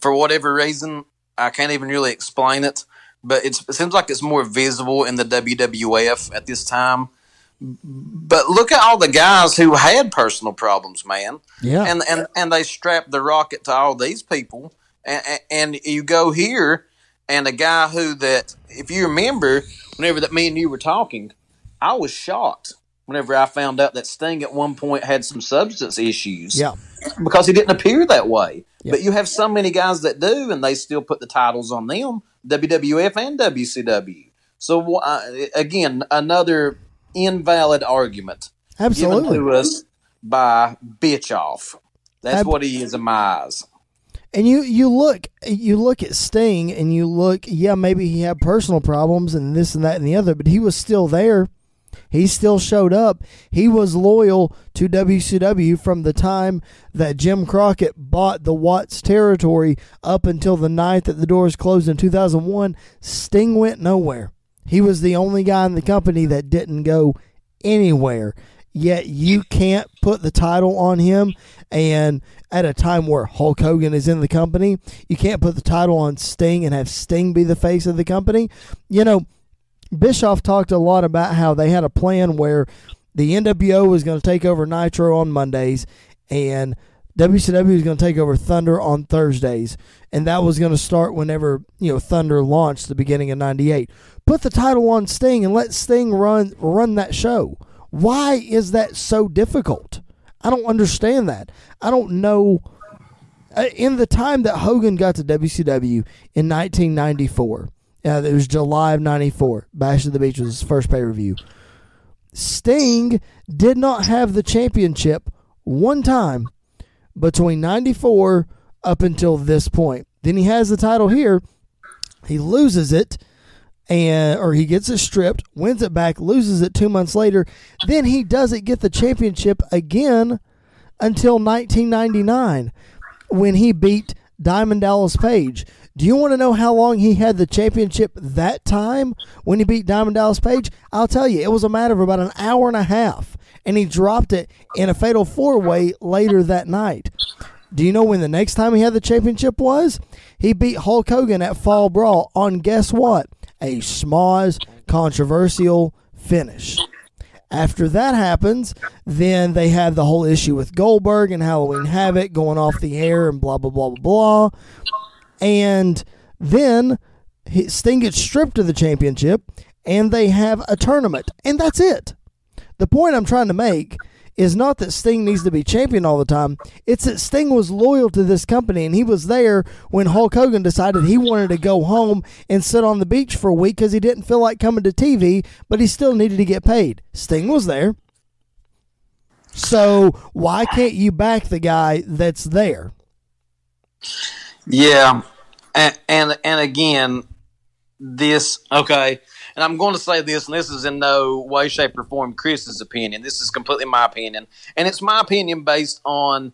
for whatever reason. I can't even really explain it, but it seems like it's more visible in the WWF at this time. But look at all the guys who had personal problems, man, Yeah. and and and they strapped the rocket to all these people, and, and you go here, and a guy who that, if you remember, whenever that me and you were talking, I was shocked whenever I found out that Sting at one point had some substance issues. yeah. Because he didn't appear that way. Yeah. But you have so many guys that do, and they still put the titles on them WWF and WCW. So, uh, again, another invalid argument Absolutely. given to us by Bitchoff. That's Ab- what he is in my eyes. And you you look you look at Sting and you look yeah maybe he had personal problems and this and that and the other but he was still there. He still showed up. He was loyal to WCW from the time that Jim Crockett bought the Watts territory up until the night that the doors closed in 2001. Sting went nowhere. He was the only guy in the company that didn't go anywhere. Yet you can't put the title on him and at a time where Hulk Hogan is in the company, you can't put the title on Sting and have Sting be the face of the company. You know, Bischoff talked a lot about how they had a plan where the NWO was going to take over Nitro on Mondays and WCW was going to take over Thunder on Thursdays. And that was going to start whenever, you know, Thunder launched the beginning of 98. Put the title on Sting and let Sting run run that show. Why is that so difficult? I don't understand that. I don't know uh, in the time that Hogan got to WCW in 1994, uh, it was July of 94, Bash of the Beach was his first pay per view. Sting did not have the championship one time between 94 up until this point. Then he has the title here. He loses it and or he gets it stripped, wins it back, loses it two months later. Then he doesn't get the championship again until 1999 when he beat Diamond Dallas Page. Do you want to know how long he had the championship that time when he beat Diamond Dallas Page? I'll tell you, it was a matter of about an hour and a half, and he dropped it in a fatal four way later that night. Do you know when the next time he had the championship was? He beat Hulk Hogan at Fall Brawl on guess what? A schmoz controversial finish. After that happens, then they have the whole issue with Goldberg and Halloween Havoc going off the air and blah, blah, blah, blah, blah. And then Sting gets stripped of the championship and they have a tournament. And that's it. The point I'm trying to make is not that Sting needs to be champion all the time. It's that Sting was loyal to this company and he was there when Hulk Hogan decided he wanted to go home and sit on the beach for a week because he didn't feel like coming to TV, but he still needed to get paid. Sting was there. So why can't you back the guy that's there? Yeah. And and, and again, this okay and I'm going to say this, and this is in no way, shape, or form Chris's opinion. This is completely my opinion, and it's my opinion based on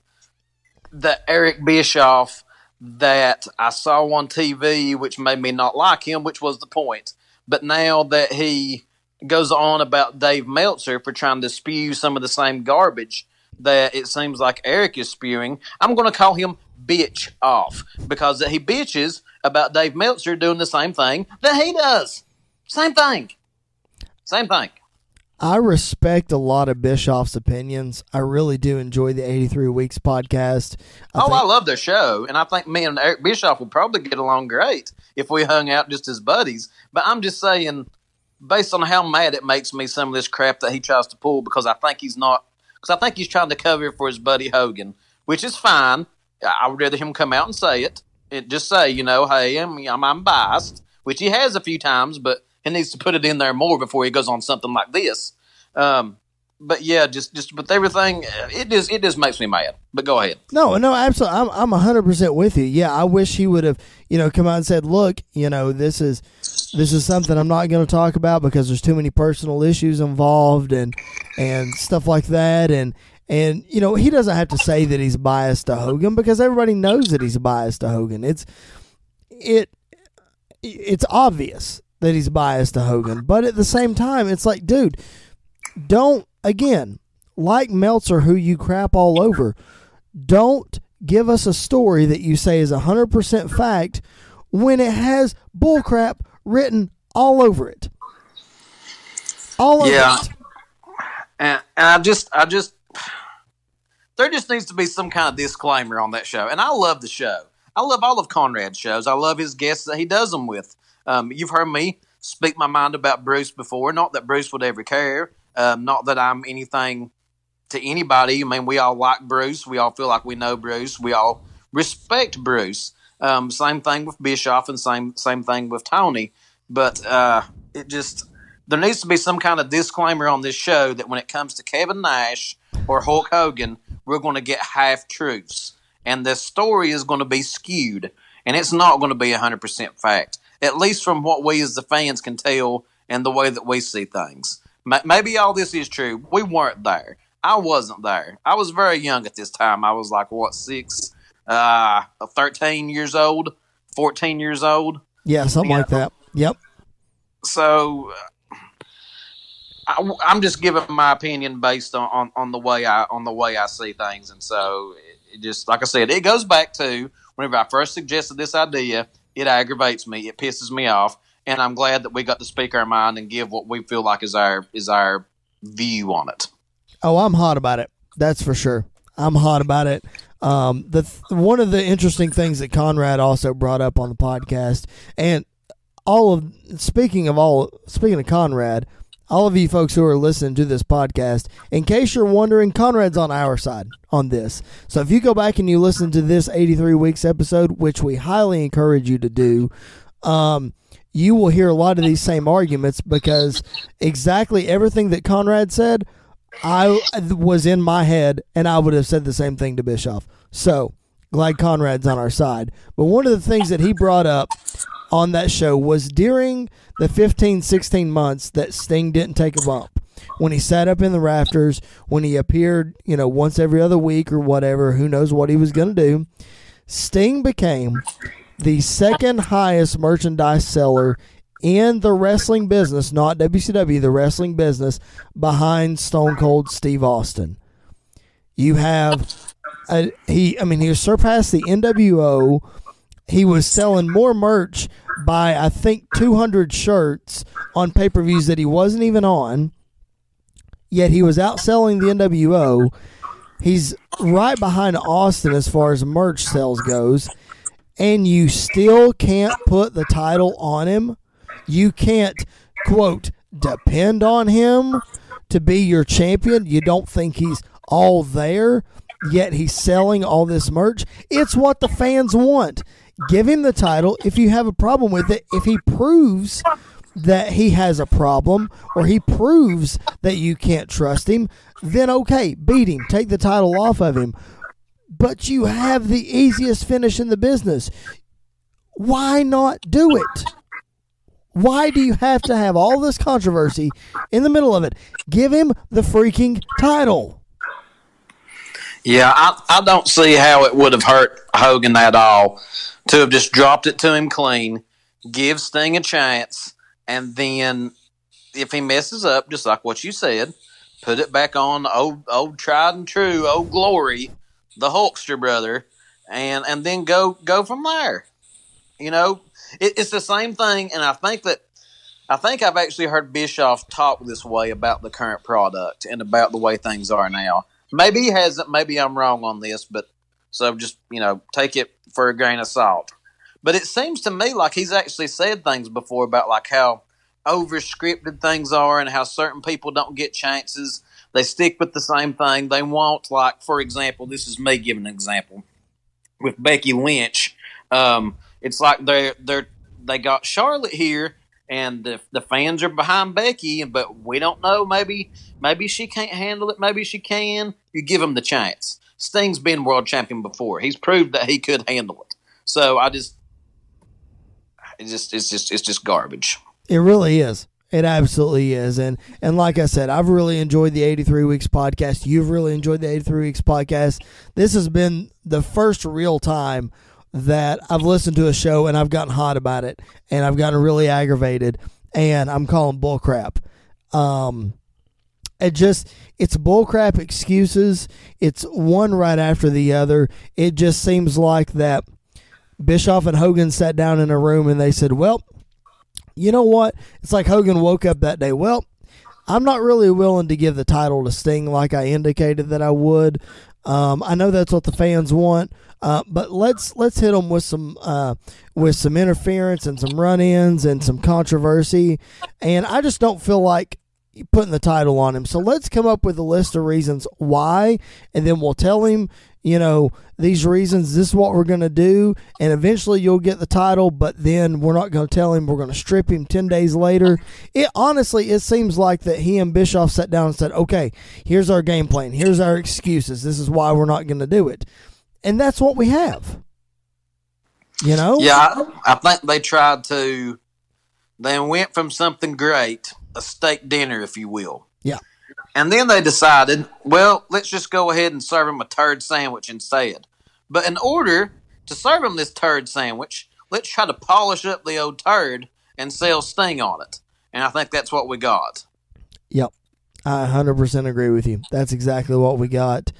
the Eric Bischoff that I saw on TV, which made me not like him, which was the point. But now that he goes on about Dave Meltzer for trying to spew some of the same garbage that it seems like Eric is spewing, I'm going to call him bitch off because he bitches about Dave Meltzer doing the same thing that he does. Same thing. Same thing. I respect a lot of Bischoff's opinions. I really do enjoy the 83 Weeks podcast. I oh, think- I love the show. And I think me and Eric Bischoff would probably get along great if we hung out just as buddies. But I'm just saying, based on how mad it makes me, some of this crap that he tries to pull, because I think he's not, because I think he's trying to cover for his buddy Hogan, which is fine. I would rather him come out and say it. it just say, you know, hey, I'm, I'm, I'm biased, which he has a few times, but he needs to put it in there more before he goes on something like this. Um, but yeah, just just with everything, it just it just makes me mad. But go ahead. No, no, absolutely. I'm I'm hundred percent with you. Yeah, I wish he would have you know come out and said, look, you know, this is this is something I'm not going to talk about because there's too many personal issues involved and and stuff like that and. And you know he doesn't have to say that he's biased to Hogan because everybody knows that he's biased to Hogan. It's it it's obvious that he's biased to Hogan. But at the same time, it's like, dude, don't, again, like Meltzer, who you crap all over, don't give us a story that you say is 100% fact when it has bullcrap written all over it. All over yeah. it. And, and I just, I just, there just needs to be some kind of disclaimer on that show. And I love the show. I love all of Conrad's shows. I love his guests that he does them with. Um, you've heard me speak my mind about Bruce before. Not that Bruce would ever care. Um, not that I'm anything to anybody. I mean, we all like Bruce. We all feel like we know Bruce. We all respect Bruce. Um, same thing with Bischoff, and same same thing with Tony. But uh, it just there needs to be some kind of disclaimer on this show that when it comes to Kevin Nash or Hulk Hogan, we're going to get half truths, and the story is going to be skewed, and it's not going to be hundred percent fact at least from what we as the fans can tell and the way that we see things. Maybe all this is true. We weren't there. I wasn't there. I was very young at this time. I was like, what, six, uh, 13 years old, 14 years old? Yeah, something like that. Yep. So I, am just giving my opinion based on, on, on, the way I on the way I see things, and so it, it just like I said, it goes back to whenever I first suggested this idea it aggravates me. It pisses me off, and I'm glad that we got to speak our mind and give what we feel like is our is our view on it. Oh, I'm hot about it. That's for sure. I'm hot about it. Um, the one of the interesting things that Conrad also brought up on the podcast, and all of speaking of all speaking of Conrad, all of you folks who are listening to this podcast, in case you're wondering, Conrad's on our side on this. So if you go back and you listen to this 83 weeks episode, which we highly encourage you to do, um, you will hear a lot of these same arguments because exactly everything that Conrad said, I was in my head, and I would have said the same thing to Bischoff. So glad Conrad's on our side. But one of the things that he brought up on that show was during the 15, 16 months that Sting didn't take a bump. When he sat up in the rafters, when he appeared, you know, once every other week or whatever, who knows what he was going to do. Sting became the second highest merchandise seller in the wrestling business, not WCW, the wrestling business, behind Stone Cold Steve Austin. You have a, he. I mean, he surpassed the NWO. He was selling more merch by I think 200 shirts on pay per views that he wasn't even on. Yet he was outselling the NWO. He's right behind Austin as far as merch sales goes, and you still can't put the title on him. You can't quote depend on him to be your champion. You don't think he's all there, yet he's selling all this merch. It's what the fans want. Give him the title if you have a problem with it. If he proves that he has a problem or he proves that you can't trust him, then okay, beat him, take the title off of him. But you have the easiest finish in the business. Why not do it? Why do you have to have all this controversy in the middle of it? Give him the freaking title. Yeah, I, I don't see how it would have hurt Hogan at all to have just dropped it to him clean, give Sting a chance, and then if he messes up, just like what you said, put it back on old old tried and true, old glory, the Hulkster brother, and and then go go from there. You know, it, it's the same thing, and I think that I think I've actually heard Bischoff talk this way about the current product and about the way things are now. Maybe he hasn't. Maybe I'm wrong on this, but so just you know take it for a grain of salt. But it seems to me like he's actually said things before about like how over scripted things are and how certain people don't get chances. They stick with the same thing. They want like, for example, this is me giving an example with Becky Lynch. Um, it's like they're they're they got Charlotte here and the, the fans are behind Becky, but we don't know. Maybe maybe she can't handle it. Maybe she can. You give him the chance. Sting's been world champion before. He's proved that he could handle it. So I just, it just it's just it's just garbage. It really is. It absolutely is. And and like I said, I've really enjoyed the 83 weeks podcast. You've really enjoyed the 83 weeks podcast. This has been the first real time that I've listened to a show and I've gotten hot about it and I've gotten really aggravated and I'm calling bullcrap. Um, it just it's bullcrap excuses. It's one right after the other. It just seems like that Bischoff and Hogan sat down in a room and they said, "Well, you know what? It's like Hogan woke up that day. Well, I'm not really willing to give the title to Sting like I indicated that I would. Um, I know that's what the fans want, uh, but let's let's hit them with some uh, with some interference and some run-ins and some controversy, and I just don't feel like putting the title on him. So let's come up with a list of reasons why, and then we'll tell him, you know, these reasons. This is what we're going to do, and eventually you'll get the title. But then we're not going to tell him. We're going to strip him ten days later. It honestly, it seems like that he and Bischoff sat down and said, "Okay, here's our game plan. Here's our excuses. This is why we're not going to do it." And that's what we have. You know? Yeah, I, I think they tried to. They went from something great, a steak dinner, if you will. And then they decided, well, let's just go ahead and serve him a turd sandwich instead. But in order to serve him this turd sandwich, let's try to polish up the old turd and sell Sting on it. And I think that's what we got. Yep. I 100% agree with you. That's exactly what we got,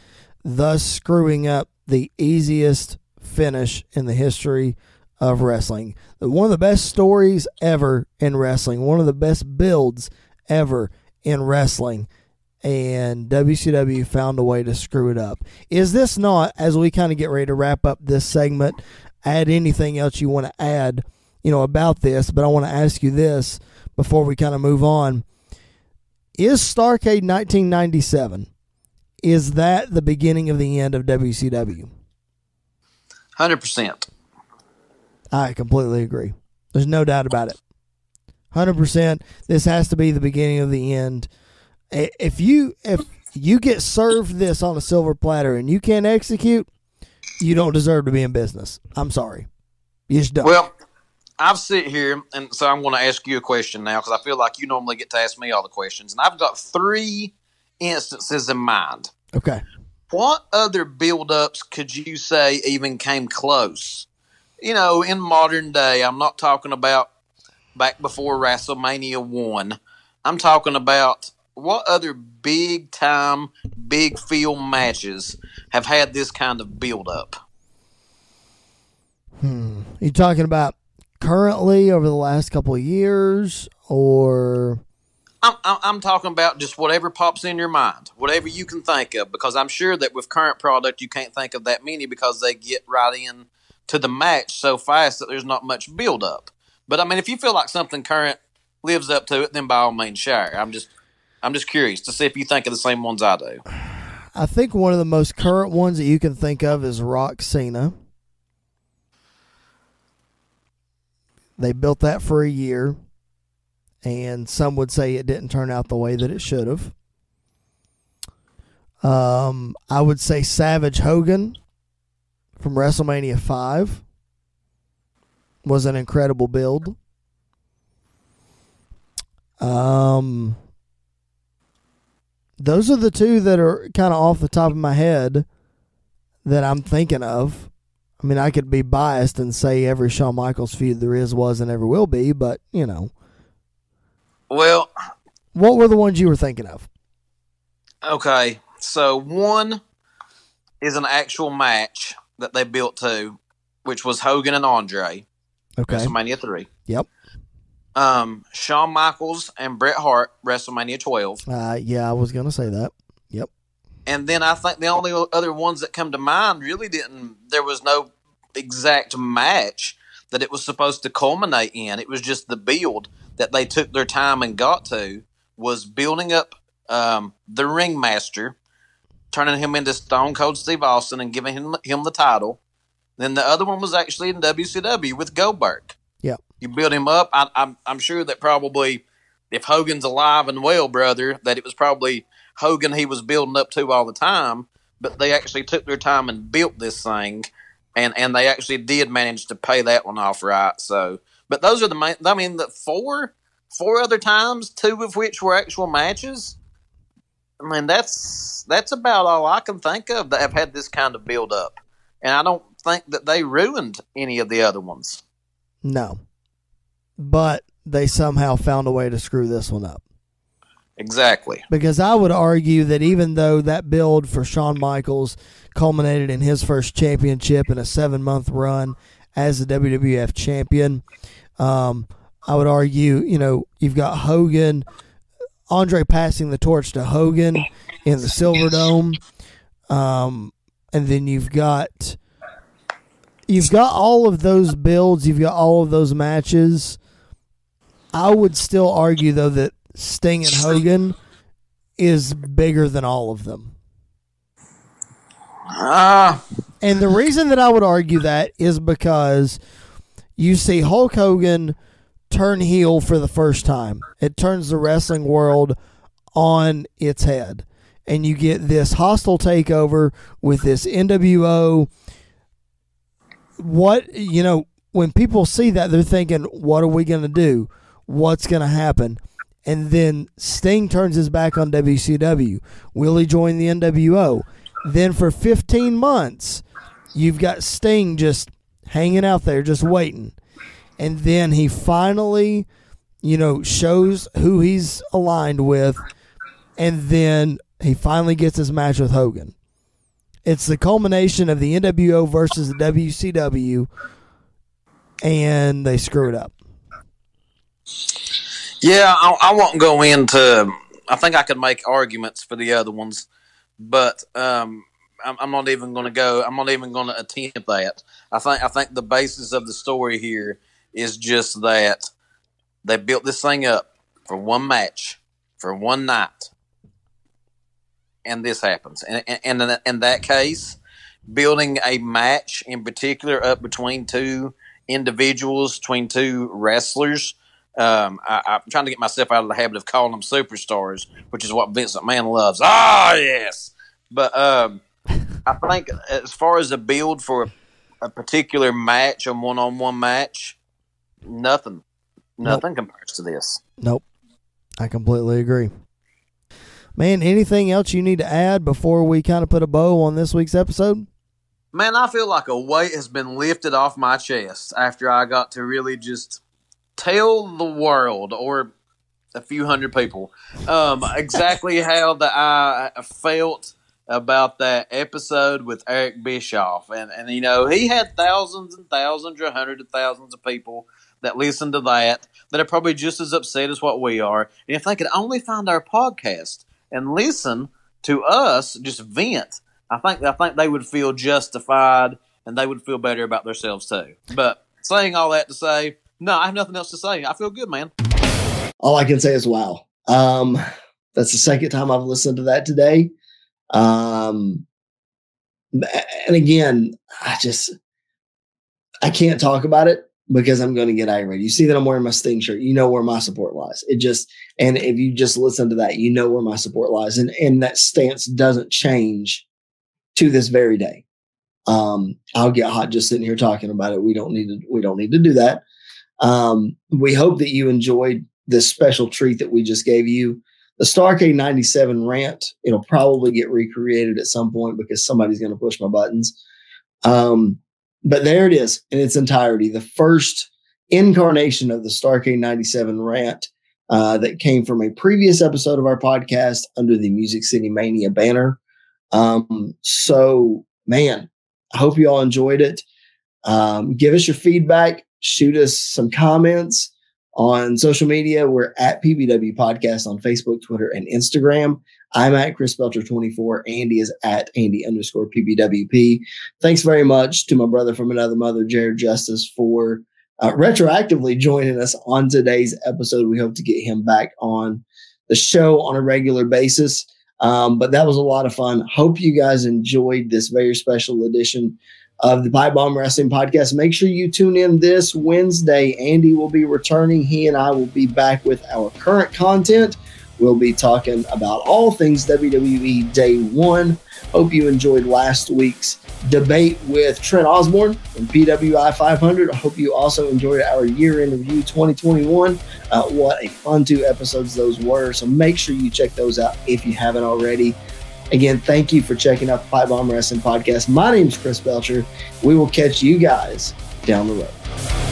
thus screwing up the easiest finish in the history of wrestling. One of the best stories ever in wrestling, one of the best builds ever in wrestling. And WCW found a way to screw it up. Is this not, as we kind of get ready to wrap up this segment, add anything else you want to add, you know, about this? But I want to ask you this before we kind of move on. Is Starcade 1997 is that the beginning of the end of WCW? 100%. I completely agree. There's no doubt about it. 100%. This has to be the beginning of the end. If you if you get served this on a silver platter and you can't execute, you don't deserve to be in business. I'm sorry. You just don't. Well, I've sit here, and so I'm going to ask you a question now because I feel like you normally get to ask me all the questions, and I've got three instances in mind. Okay. What other build-ups could you say even came close? You know, in modern day, I'm not talking about back before WrestleMania one. I'm talking about what other big time, big field matches have had this kind of build up? Hmm. You talking about currently over the last couple of years, or I'm, I'm, I'm talking about just whatever pops in your mind, whatever you can think of, because I'm sure that with current product you can't think of that many because they get right in to the match so fast that there's not much build up. But I mean, if you feel like something current lives up to it, then by all means share. I'm just I'm just curious to see if you think of the same ones I do. I think one of the most current ones that you can think of is Rock Cena. They built that for a year, and some would say it didn't turn out the way that it should have. Um, I would say Savage Hogan from WrestleMania 5 was an incredible build. Um, those are the two that are kind of off the top of my head that I'm thinking of. I mean, I could be biased and say every Shawn Michaels feud there is, was, and ever will be, but you know. Well, what were the ones you were thinking of? Okay, so one is an actual match that they built to, which was Hogan and Andre. Okay. WrestleMania three. Yep. Um, Shawn Michaels and Bret Hart, WrestleMania twelve. Uh, yeah, I was gonna say that. Yep. And then I think the only other ones that come to mind really didn't. There was no exact match that it was supposed to culminate in. It was just the build that they took their time and got to was building up um, the ringmaster, turning him into Stone Cold Steve Austin and giving him him the title. Then the other one was actually in WCW with Goldberg. You build him up. I, I'm I'm sure that probably if Hogan's alive and well, brother, that it was probably Hogan he was building up to all the time. But they actually took their time and built this thing, and and they actually did manage to pay that one off right. So, but those are the main. I mean, the four four other times, two of which were actual matches. I mean, that's that's about all I can think of that have had this kind of build up, and I don't think that they ruined any of the other ones. No, but they somehow found a way to screw this one up. Exactly. Because I would argue that even though that build for Shawn Michaels culminated in his first championship in a seven month run as the WWF champion, um, I would argue, you know, you've got Hogan, Andre passing the torch to Hogan in the Silver Dome, um, and then you've got you've got all of those builds, you've got all of those matches. I would still argue though that Sting and Hogan is bigger than all of them. Ah. And the reason that I would argue that is because you see Hulk Hogan turn heel for the first time. It turns the wrestling world on its head. And you get this hostile takeover with this NWO. What, you know, when people see that, they're thinking, what are we going to do? What's going to happen? And then Sting turns his back on WCW. Will he join the NWO? Then for 15 months, you've got Sting just hanging out there, just waiting. And then he finally, you know, shows who he's aligned with. And then he finally gets his match with Hogan. It's the culmination of the NWO versus the WCW. And they screw it up. Yeah, I, I won't go into. I think I could make arguments for the other ones, but um, I'm, I'm, not even going to go. I'm not even going to attempt that. I think I think the basis of the story here is just that they built this thing up for one match, for one night, and this happens. And, and, and in that case, building a match in particular up between two individuals, between two wrestlers um, I, am trying to get myself out of the habit of calling them superstars, which is what Vincent McMahon loves. Ah, yes. But um, I think as far as the build for a, a particular match, a one-on-one match, nothing, nothing nope. compares to this. Nope, I completely agree. Man, anything else you need to add before we kind of put a bow on this week's episode? Man, I feel like a weight has been lifted off my chest after I got to really just tell the world or a few hundred people um, exactly how that I felt about that episode with Eric Bischoff, and and you know he had thousands and thousands or hundreds of thousands of people that listened to that that are probably just as upset as what we are, and if they could only find our podcast and listen to us just vent, I think I think they would feel justified and they would feel better about themselves too. But saying all that to say, no, I have nothing else to say. I feel good, man. All I can say is wow. Um, that's the second time I've listened to that today. Um, and again, I just I can't talk about it because I'm going to get aggravated. You see that I'm wearing my Sting shirt. You know where my support lies. It just and if you just listen to that, you know where my support lies, and and that stance doesn't change to this very day. Um, I'll get hot just sitting here talking about it. We don't need to. We don't need to do that. Um, we hope that you enjoyed this special treat that we just gave you the Starcade 97 rant, it'll probably get recreated at some point because somebody's going to push my buttons. Um, but there it is in its entirety. The first incarnation of the Starcade 97 rant uh, that came from a previous episode of our podcast under the Music City Mania banner. Um, so, man, I hope you all enjoyed it. Um, give us your feedback, shoot us some comments. On social media, we're at PBW Podcast on Facebook, Twitter, and Instagram. I'm at Chris Belcher 24. Andy is at Andy underscore PBWP. Thanks very much to my brother from another mother, Jared Justice, for uh, retroactively joining us on today's episode. We hope to get him back on the show on a regular basis. Um, but that was a lot of fun. Hope you guys enjoyed this very special edition of the Pipe Bomb Wrestling Podcast. Make sure you tune in this Wednesday. Andy will be returning. He and I will be back with our current content. We'll be talking about all things WWE Day One. Hope you enjoyed last week's debate with Trent Osborne from PWI 500. I hope you also enjoyed our year in review 2021. Uh, what a fun two episodes those were. So make sure you check those out if you haven't already. Again, thank you for checking out the Pipe Bomb Wrestling Podcast. My name is Chris Belcher. We will catch you guys down the road.